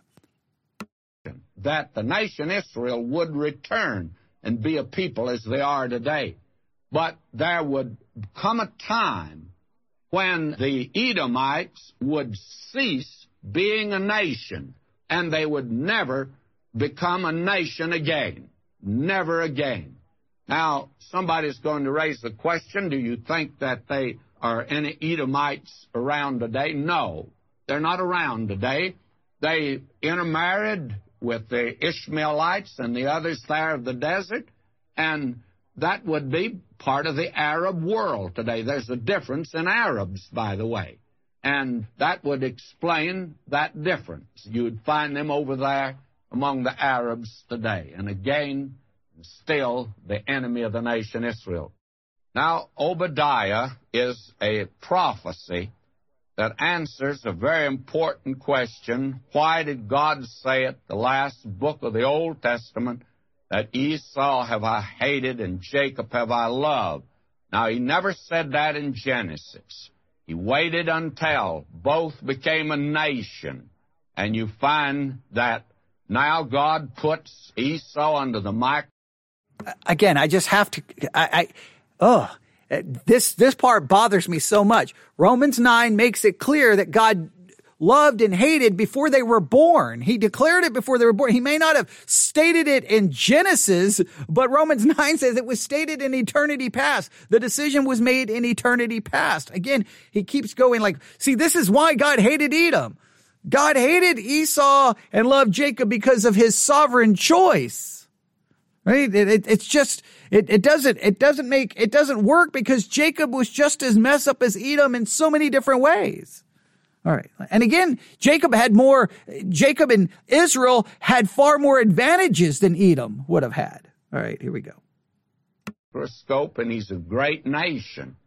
That the nation Israel would return and be a people as they are today. But there would come a time when the Edomites would cease being a nation and they would never become a nation again. Never again. Now, somebody's going to raise the question do you think that they are any Edomites around today? No, they're not around today. They intermarried with the Ishmaelites and the others there of the desert, and that would be part of the Arab world today. There's a difference in Arabs, by the way, and that would explain that difference. You'd find them over there among the Arabs today, and again, still the enemy of the nation Israel. Now, Obadiah is a prophecy that answers a very important question. Why did God say it, the last book of the Old Testament, that Esau have I hated and Jacob have I loved? Now, he never said that in Genesis. He waited until both became a nation. And you find that now God puts Esau under the mic. Again, I just have to. I, I oh, this this part bothers me so much. Romans nine makes it clear that God loved and hated before they were born. He declared it before they were born. He may not have stated it in Genesis, but Romans 9 says it was stated in eternity past. The decision was made in eternity past. Again, he keeps going like, see, this is why God hated Edom. God hated Esau and loved Jacob because of his sovereign choice. Right? It, it, it's just, it, it doesn't, it doesn't make, it doesn't work because Jacob was just as mess up as Edom in so many different ways. All right. And again, Jacob had more, Jacob and Israel had far more advantages than Edom would have had. All right, here we go. For scope, and he's a great nation.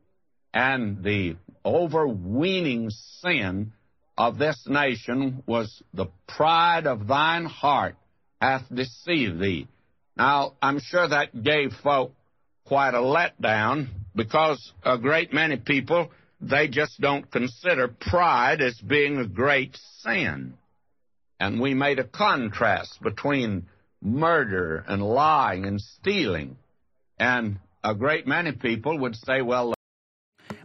And the overweening sin of this nation was the pride of thine heart hath deceived thee. Now, I'm sure that gave folk quite a letdown because a great many people, they just don't consider pride as being a great sin. And we made a contrast between murder and lying and stealing. And a great many people would say, well,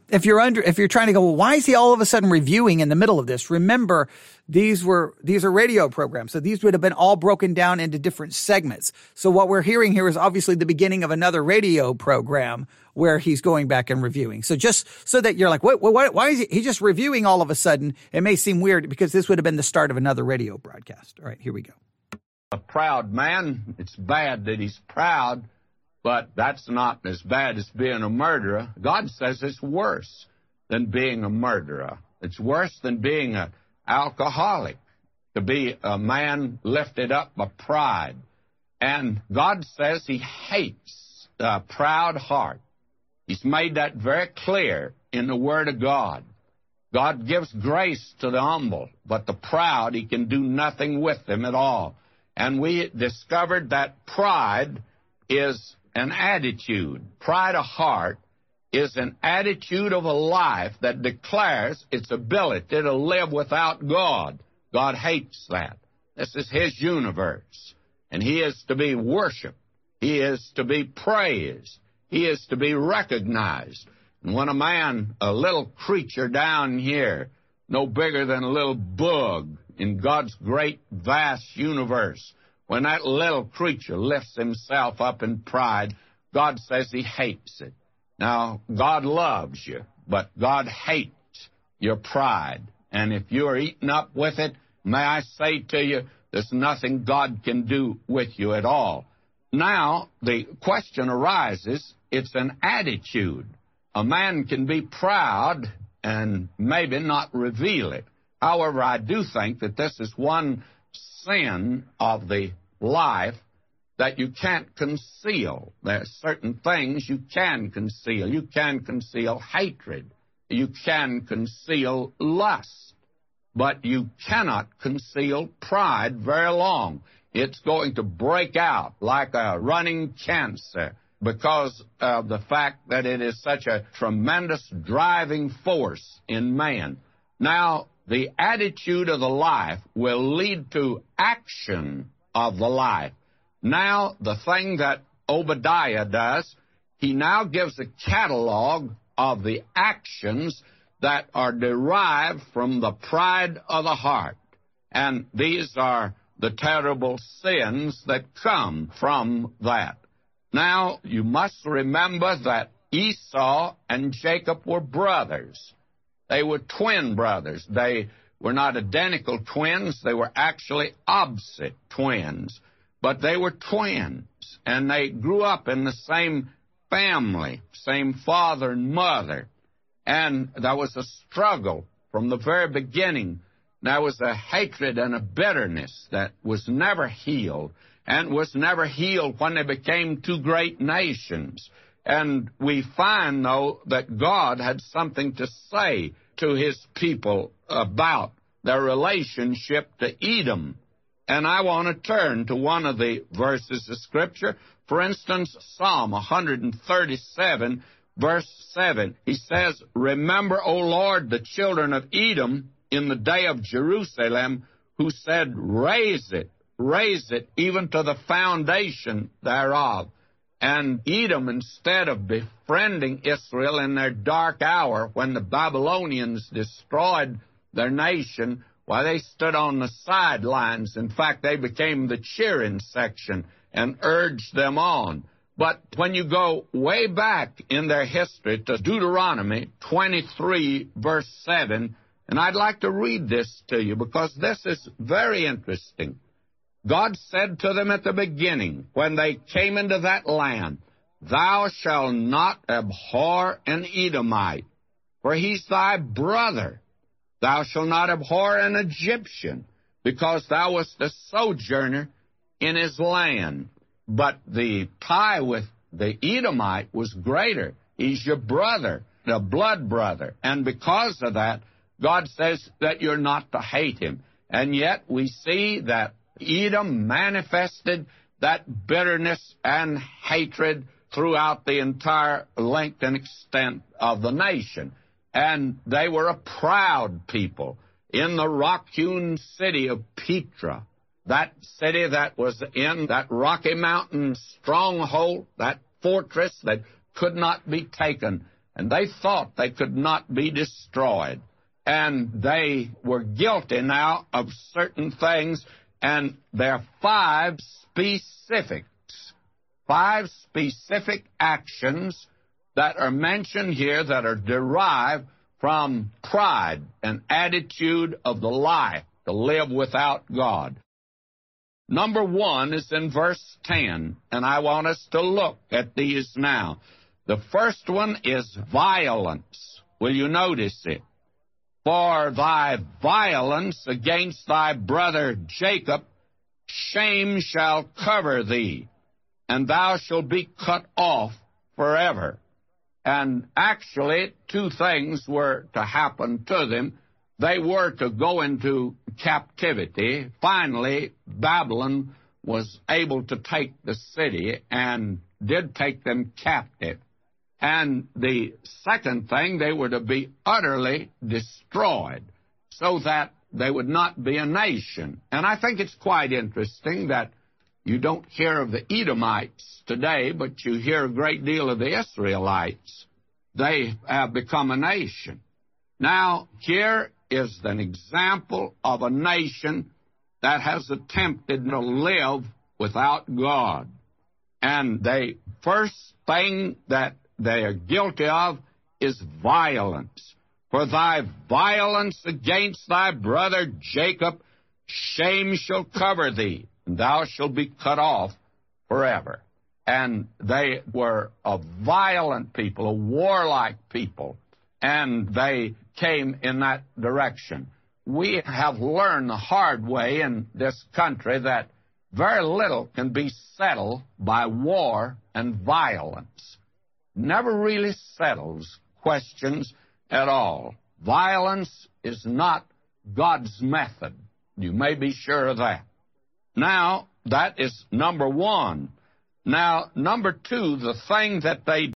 if you're under, if you're trying to go, well, why is he all of a sudden reviewing in the middle of this? Remember, these were, these are radio programs. So these would have been all broken down into different segments. So what we're hearing here is obviously the beginning of another radio program where he's going back and reviewing. So just so that you're like, what, what, why is he, he just reviewing all of a sudden? It may seem weird because this would have been the start of another radio broadcast. All right, here we go. A proud man, it's bad that he's proud but that's not as bad as being a murderer. God says it's worse than being a murderer. It's worse than being an alcoholic, to be a man lifted up by pride. And God says He hates a proud heart. He's made that very clear in the Word of God. God gives grace to the humble, but the proud, He can do nothing with them at all. And we discovered that pride is an attitude. Pride of heart is an attitude of a life that declares its ability to live without God. God hates that. This is His universe. And He is to be worshiped. He is to be praised. He is to be recognized. And when a man, a little creature down here, no bigger than a little bug in God's great, vast universe, when that little creature lifts himself up in pride, God says he hates it. Now, God loves you, but God hates your pride. And if you're eaten up with it, may I say to you, there's nothing God can do with you at all. Now, the question arises it's an attitude. A man can be proud and maybe not reveal it. However, I do think that this is one sin of the life that you can't conceal. There are certain things you can conceal. You can conceal hatred. You can conceal lust. But you cannot conceal pride very long. It's going to break out like a running cancer because of the fact that it is such a tremendous driving force in man. Now, the attitude of the life will lead to action of the life. Now, the thing that Obadiah does, he now gives a catalog of the actions that are derived from the pride of the heart. And these are the terrible sins that come from that. Now, you must remember that Esau and Jacob were brothers. They were twin brothers. They were not identical twins, they were actually opposite twins. But they were twins, and they grew up in the same family, same father and mother. And there was a struggle from the very beginning. There was a hatred and a bitterness that was never healed, and was never healed when they became two great nations. And we find, though, that God had something to say to his people about their relationship to Edom. And I want to turn to one of the verses of Scripture. For instance, Psalm 137, verse 7. He says, Remember, O Lord, the children of Edom in the day of Jerusalem, who said, Raze it, raze it, even to the foundation thereof. And Edom, instead of befriending Israel in their dark hour when the Babylonians destroyed their nation, why, they stood on the sidelines. In fact, they became the cheering section and urged them on. But when you go way back in their history to Deuteronomy 23, verse 7, and I'd like to read this to you because this is very interesting. God said to them at the beginning, when they came into that land, Thou shalt not abhor an Edomite, for he's thy brother. Thou shalt not abhor an Egyptian, because thou wast a sojourner in his land. But the tie with the Edomite was greater. He's your brother, the blood brother. And because of that, God says that you're not to hate him. And yet we see that Edom manifested that bitterness and hatred throughout the entire length and extent of the nation. And they were a proud people. in the rock hewn city of Petra, that city that was in that Rocky Mountain stronghold, that fortress that could not be taken. And they thought they could not be destroyed. And they were guilty now of certain things, and there are five specifics, five specific actions that are mentioned here that are derived from pride and attitude of the life to live without God. Number one is in verse 10, and I want us to look at these now. The first one is violence. Will you notice it? For thy violence against thy brother Jacob, shame shall cover thee, and thou shalt be cut off forever. And actually, two things were to happen to them. They were to go into captivity. Finally, Babylon was able to take the city and did take them captive. And the second thing, they were to be utterly destroyed so that they would not be a nation. And I think it's quite interesting that you don't hear of the Edomites today, but you hear a great deal of the Israelites. They have become a nation. Now, here is an example of a nation that has attempted to live without God. And the first thing that they are guilty of is violence. For thy violence against thy brother Jacob, shame shall cover thee, and thou shalt be cut off forever. And they were a violent people, a warlike people, and they came in that direction. We have learned the hard way in this country that very little can be settled by war and violence. Never really settles questions at all. Violence is not God's method. You may be sure of that. Now, that is number one. Now, number two, the thing that they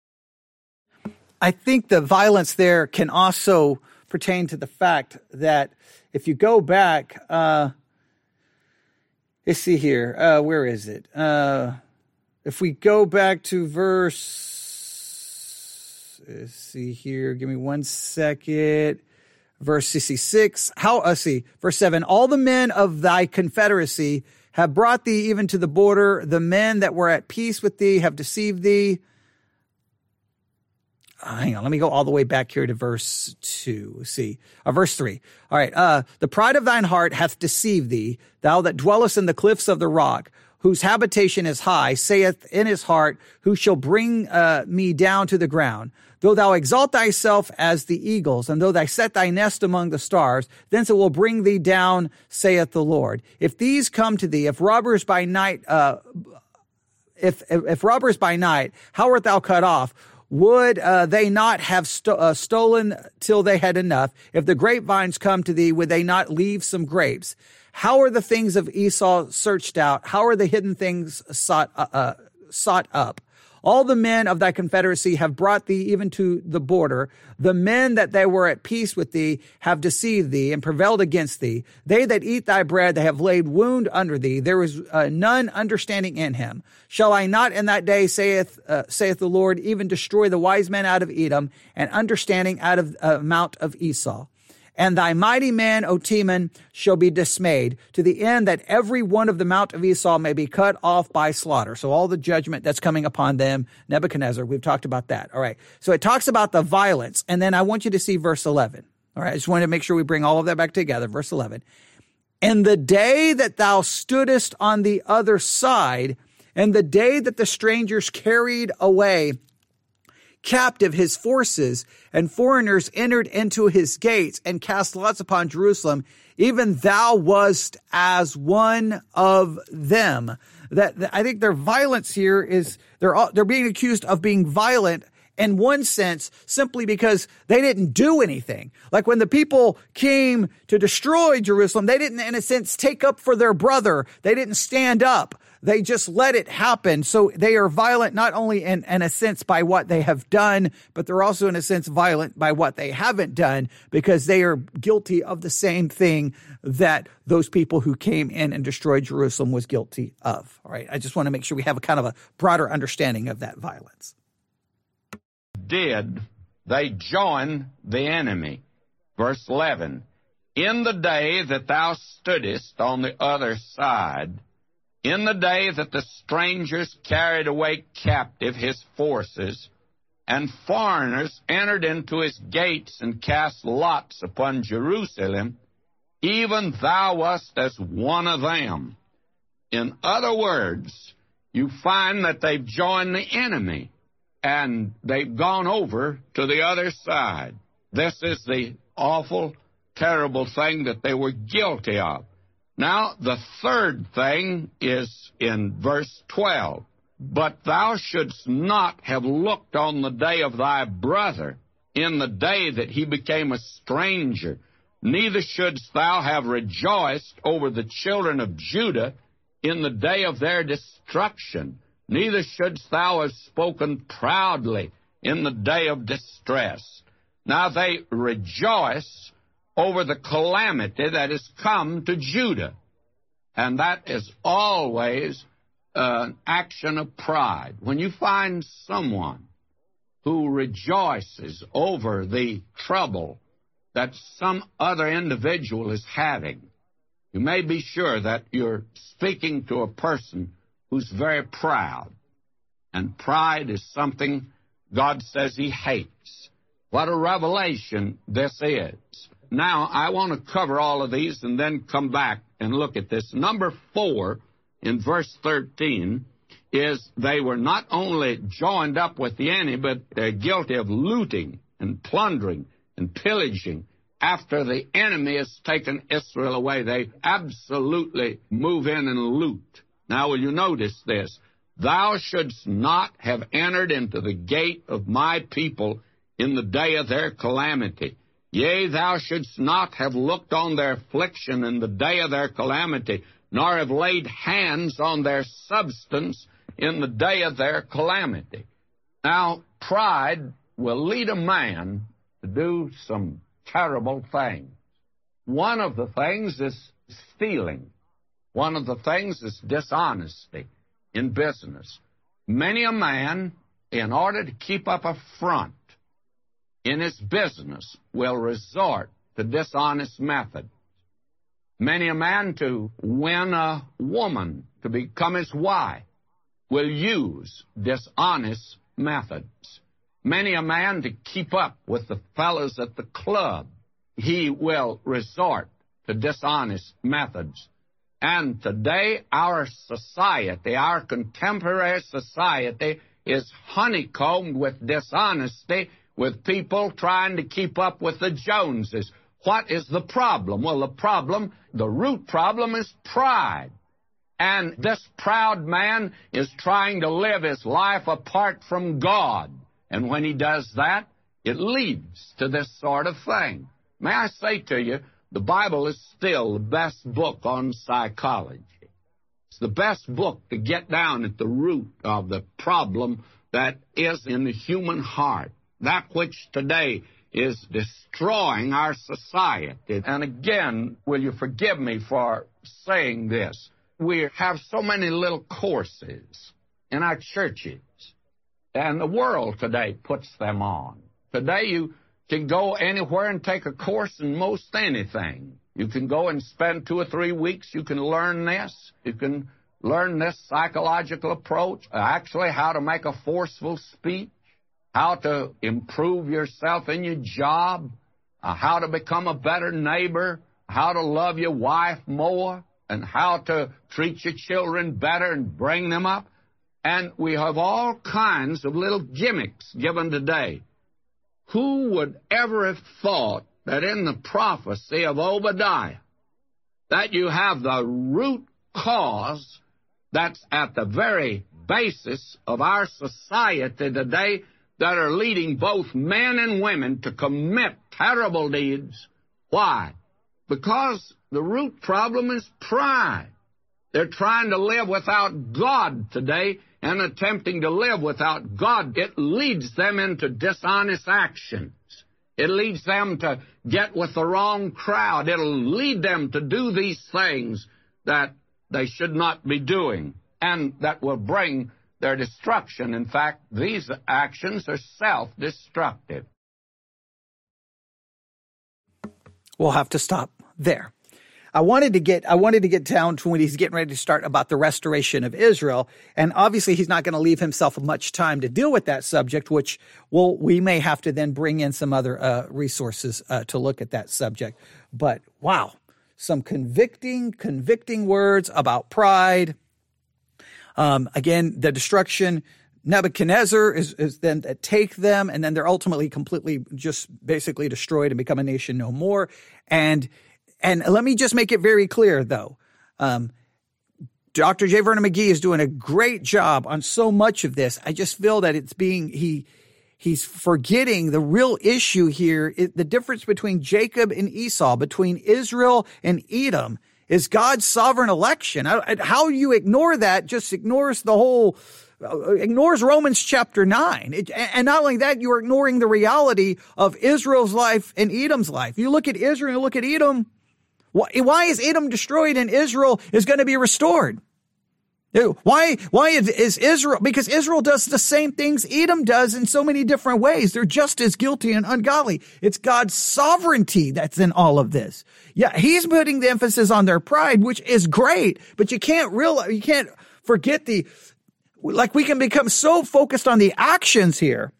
I think the violence there can also pertain to the fact that if you go back, uh, let's see here, uh, where is it? Uh, if we go back to verse, see here, give me one second. Verse 66, how, let's see, verse 7, all the men of thy confederacy have brought thee even to the border. The men that were at peace with thee have deceived thee. Uh, hang on, let me go all the way back here to verse two. See, uh, verse three. All right. Uh, the pride of thine heart hath deceived thee, thou that dwellest in the cliffs of the rock, whose habitation is high, saith in his heart, who shall bring uh, me down to the ground? Though thou exalt thyself as the eagles, and though thou set thy nest among the stars, thence it will bring thee down, saith the Lord. If these come to thee, if robbers by night, uh, if, if, if robbers by night, how art thou cut off? Would uh, they not have sto- uh, stolen till they had enough? If the grapevines come to thee, would they not leave some grapes? How are the things of Esau searched out? How are the hidden things sought, uh, uh sought up? All the men of thy confederacy have brought thee even to the border. The men that they were at peace with thee have deceived thee and prevailed against thee. They that eat thy bread, they have laid wound under thee. There is uh, none understanding in him. Shall I not in that day, saith, uh, saith the Lord, even destroy the wise men out of Edom and understanding out of uh, Mount of Esau? And thy mighty man, O Teman, shall be dismayed to the end that every one of the Mount of Esau may be cut off by slaughter. So all the judgment that's coming upon them, Nebuchadnezzar, we've talked about that. All right. So it talks about the violence. And then I want you to see verse 11. All right. I just wanted to make sure we bring all of that back together. Verse 11. And the day that thou stoodest on the other side, and the day that the strangers carried away captive his forces, and foreigners entered into his gates and cast lots upon Jerusalem. Even thou wast as one of them. That, that I think their violence here is they're all, they're being accused of being violent in one sense simply because they didn't do anything. Like when the people came to destroy Jerusalem, they didn't, in a sense, take up for their brother. They didn't stand up. They just let it happen. So they are violent not only in, in a sense by what they have done, but they're also in a sense violent by what they haven't done because they are guilty of the same thing that those people who came in and destroyed Jerusalem was guilty of. All right. I just want to make sure we have a kind of a broader understanding of that violence. Did they join the enemy? Verse 11 In the day that thou stoodest on the other side, in the day that the strangers carried away captive his forces, and foreigners entered into his gates and cast lots upon Jerusalem, even thou wast as one of them. In other words, you find that they've joined the enemy and they've gone over to the other side. This is the awful, terrible thing that they were guilty of. Now, the third thing is in verse 12. But thou shouldst not have looked on the day of thy brother in the day that he became a stranger, neither shouldst thou have rejoiced over the children of Judah in the day of their destruction, neither shouldst thou have spoken proudly in the day of distress. Now they rejoice over the calamity that has come to Judah. And that is always an action of pride. When you find someone who rejoices over the trouble that some other individual is having, you may be sure that you're speaking to a person who's very proud. And pride is something God says He hates. What a revelation this is. Now, I want to cover all of these and then come back and look at this. Number four in verse 13 is they were not only joined up with the enemy, but they're guilty of looting and plundering and pillaging. After the enemy has taken Israel away, they absolutely move in and loot. Now, will you notice this? Thou shouldst not have entered into the gate of my people in the day of their calamity. Yea, thou shouldst not have looked on their affliction in the day of their calamity, nor have laid hands on their substance in the day of their calamity. Now, pride will lead a man to do some terrible things. One of the things is stealing. One of the things is dishonesty in business. Many a man, in order to keep up a front, in his business will resort to dishonest methods. Many a man to win a woman to become his wife will use dishonest methods. Many a man to keep up with the fellows at the club, he will resort to dishonest methods. And today, our society, our contemporary society, is honeycombed with dishonesty with people trying to keep up with the Joneses. What is the problem? Well, the problem, the root problem is pride. And this proud man is trying to live his life apart from God. And when he does that, it leads to this sort of thing. May I say to you, the Bible is still the best book on psychology. It's the best book to get down at the root of the problem that is in the human heart that which today is destroying our society. And again, will you forgive me for saying this? We have so many little courses in our churches, and the world today puts them on. Today, you can go anywhere and take a course in most anything. You can go and spend two or three weeks. You can learn this. You can learn this psychological approach, actually, how to make a forceful speech how to improve yourself in your job, uh, how to become a better neighbor, how to love your wife more, and how to treat your children better and bring them up. And we have all kinds of little gimmicks given today. Who would ever have thought that in the prophecy of Obadiah, that you have the root cause that's at the very basis of our society today that are leading both men and women to commit terrible deeds. Why? Because the root problem is pride. They're trying to live without God today and attempting to live without God. It leads them into dishonest actions. It leads them to get with the wrong crowd. It'll lead them to do these things that they should not be doing and that will bring their destruction. In fact, these actions are self destructive. We'll have to stop there. I wanted to get I wanted to get down to when he's getting ready to start about the restoration of Israel, and obviously he's not going to leave himself much time to deal with that subject, which well we may have to then bring in some other uh, resources uh, to look at that subject. But wow, some convicting convicting words about pride. Um, again, the destruction. Nebuchadnezzar is, is then take them, and then they're ultimately completely just basically destroyed and become a nation no more. And and let me just make it very clear, though. Um, Dr. J. Vernon McGee is doing a great job on so much of this. I just feel that it's being he he's forgetting the real issue here. It, the difference between Jacob and Esau, between Israel and Edom, is God's sovereign election. How you ignore that just ignores the whole uh, ignores Romans chapter 9. It, and not only that, you're ignoring the reality of Israel's life and Edom's life. You look at Israel, you look at Edom, why is Edom destroyed and Israel is going to be restored? Why, why is Israel? Because Israel does the same things Edom does in so many different ways. They're just as guilty and ungodly. It's God's sovereignty that's in all of this. Yeah, he's putting the emphasis on their pride, which is great, but you can't realize, you can't forget the, like we can become so focused on the actions here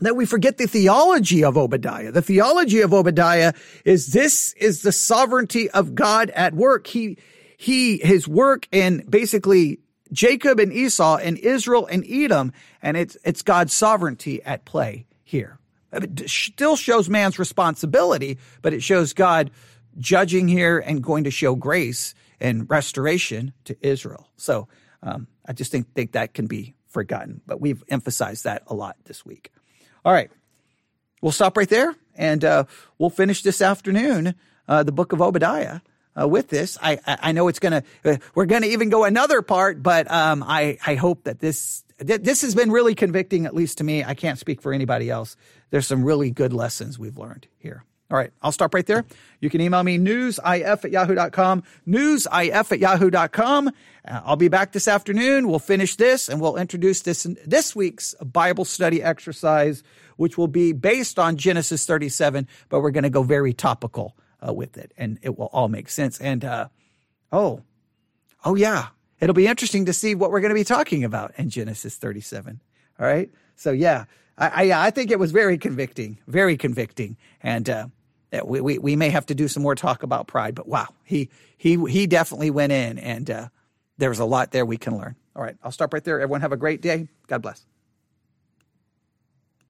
that we forget the theology of Obadiah. The theology of Obadiah is this is the sovereignty of God at work. He, he, his work in basically Jacob and Esau and Israel and Edom, and it's, it's God's sovereignty at play here. It still shows man's responsibility, but it shows God judging here and going to show grace and restoration to Israel. So, um, I just think, think that can be forgotten, but we've emphasized that a lot this week. All right. We'll stop right there and uh, we'll finish this afternoon uh, the book of Obadiah. Uh, with this, I, I know it's gonna. Uh, we're gonna even go another part, but um, I I hope that this this has been really convicting, at least to me. I can't speak for anybody else. There's some really good lessons we've learned here. All right, I'll stop right there. You can email me newsif at yahoo.com, newsif at yahoo.com. Uh, I'll be back this afternoon. We'll finish this and we'll introduce this this week's Bible study exercise, which will be based on Genesis 37, but we're going to go very topical uh, with it and it will all make sense. And, uh, oh, oh yeah, it'll be interesting to see what we're going to be talking about in Genesis 37. All right. So yeah, I, I, I think it was very convicting, very convicting. And, uh, we, we, we may have to do some more talk about pride, but wow, he, he, he definitely went in and, uh, there's a lot there we can learn. All right. I'll stop right there. Everyone have a great day. God bless.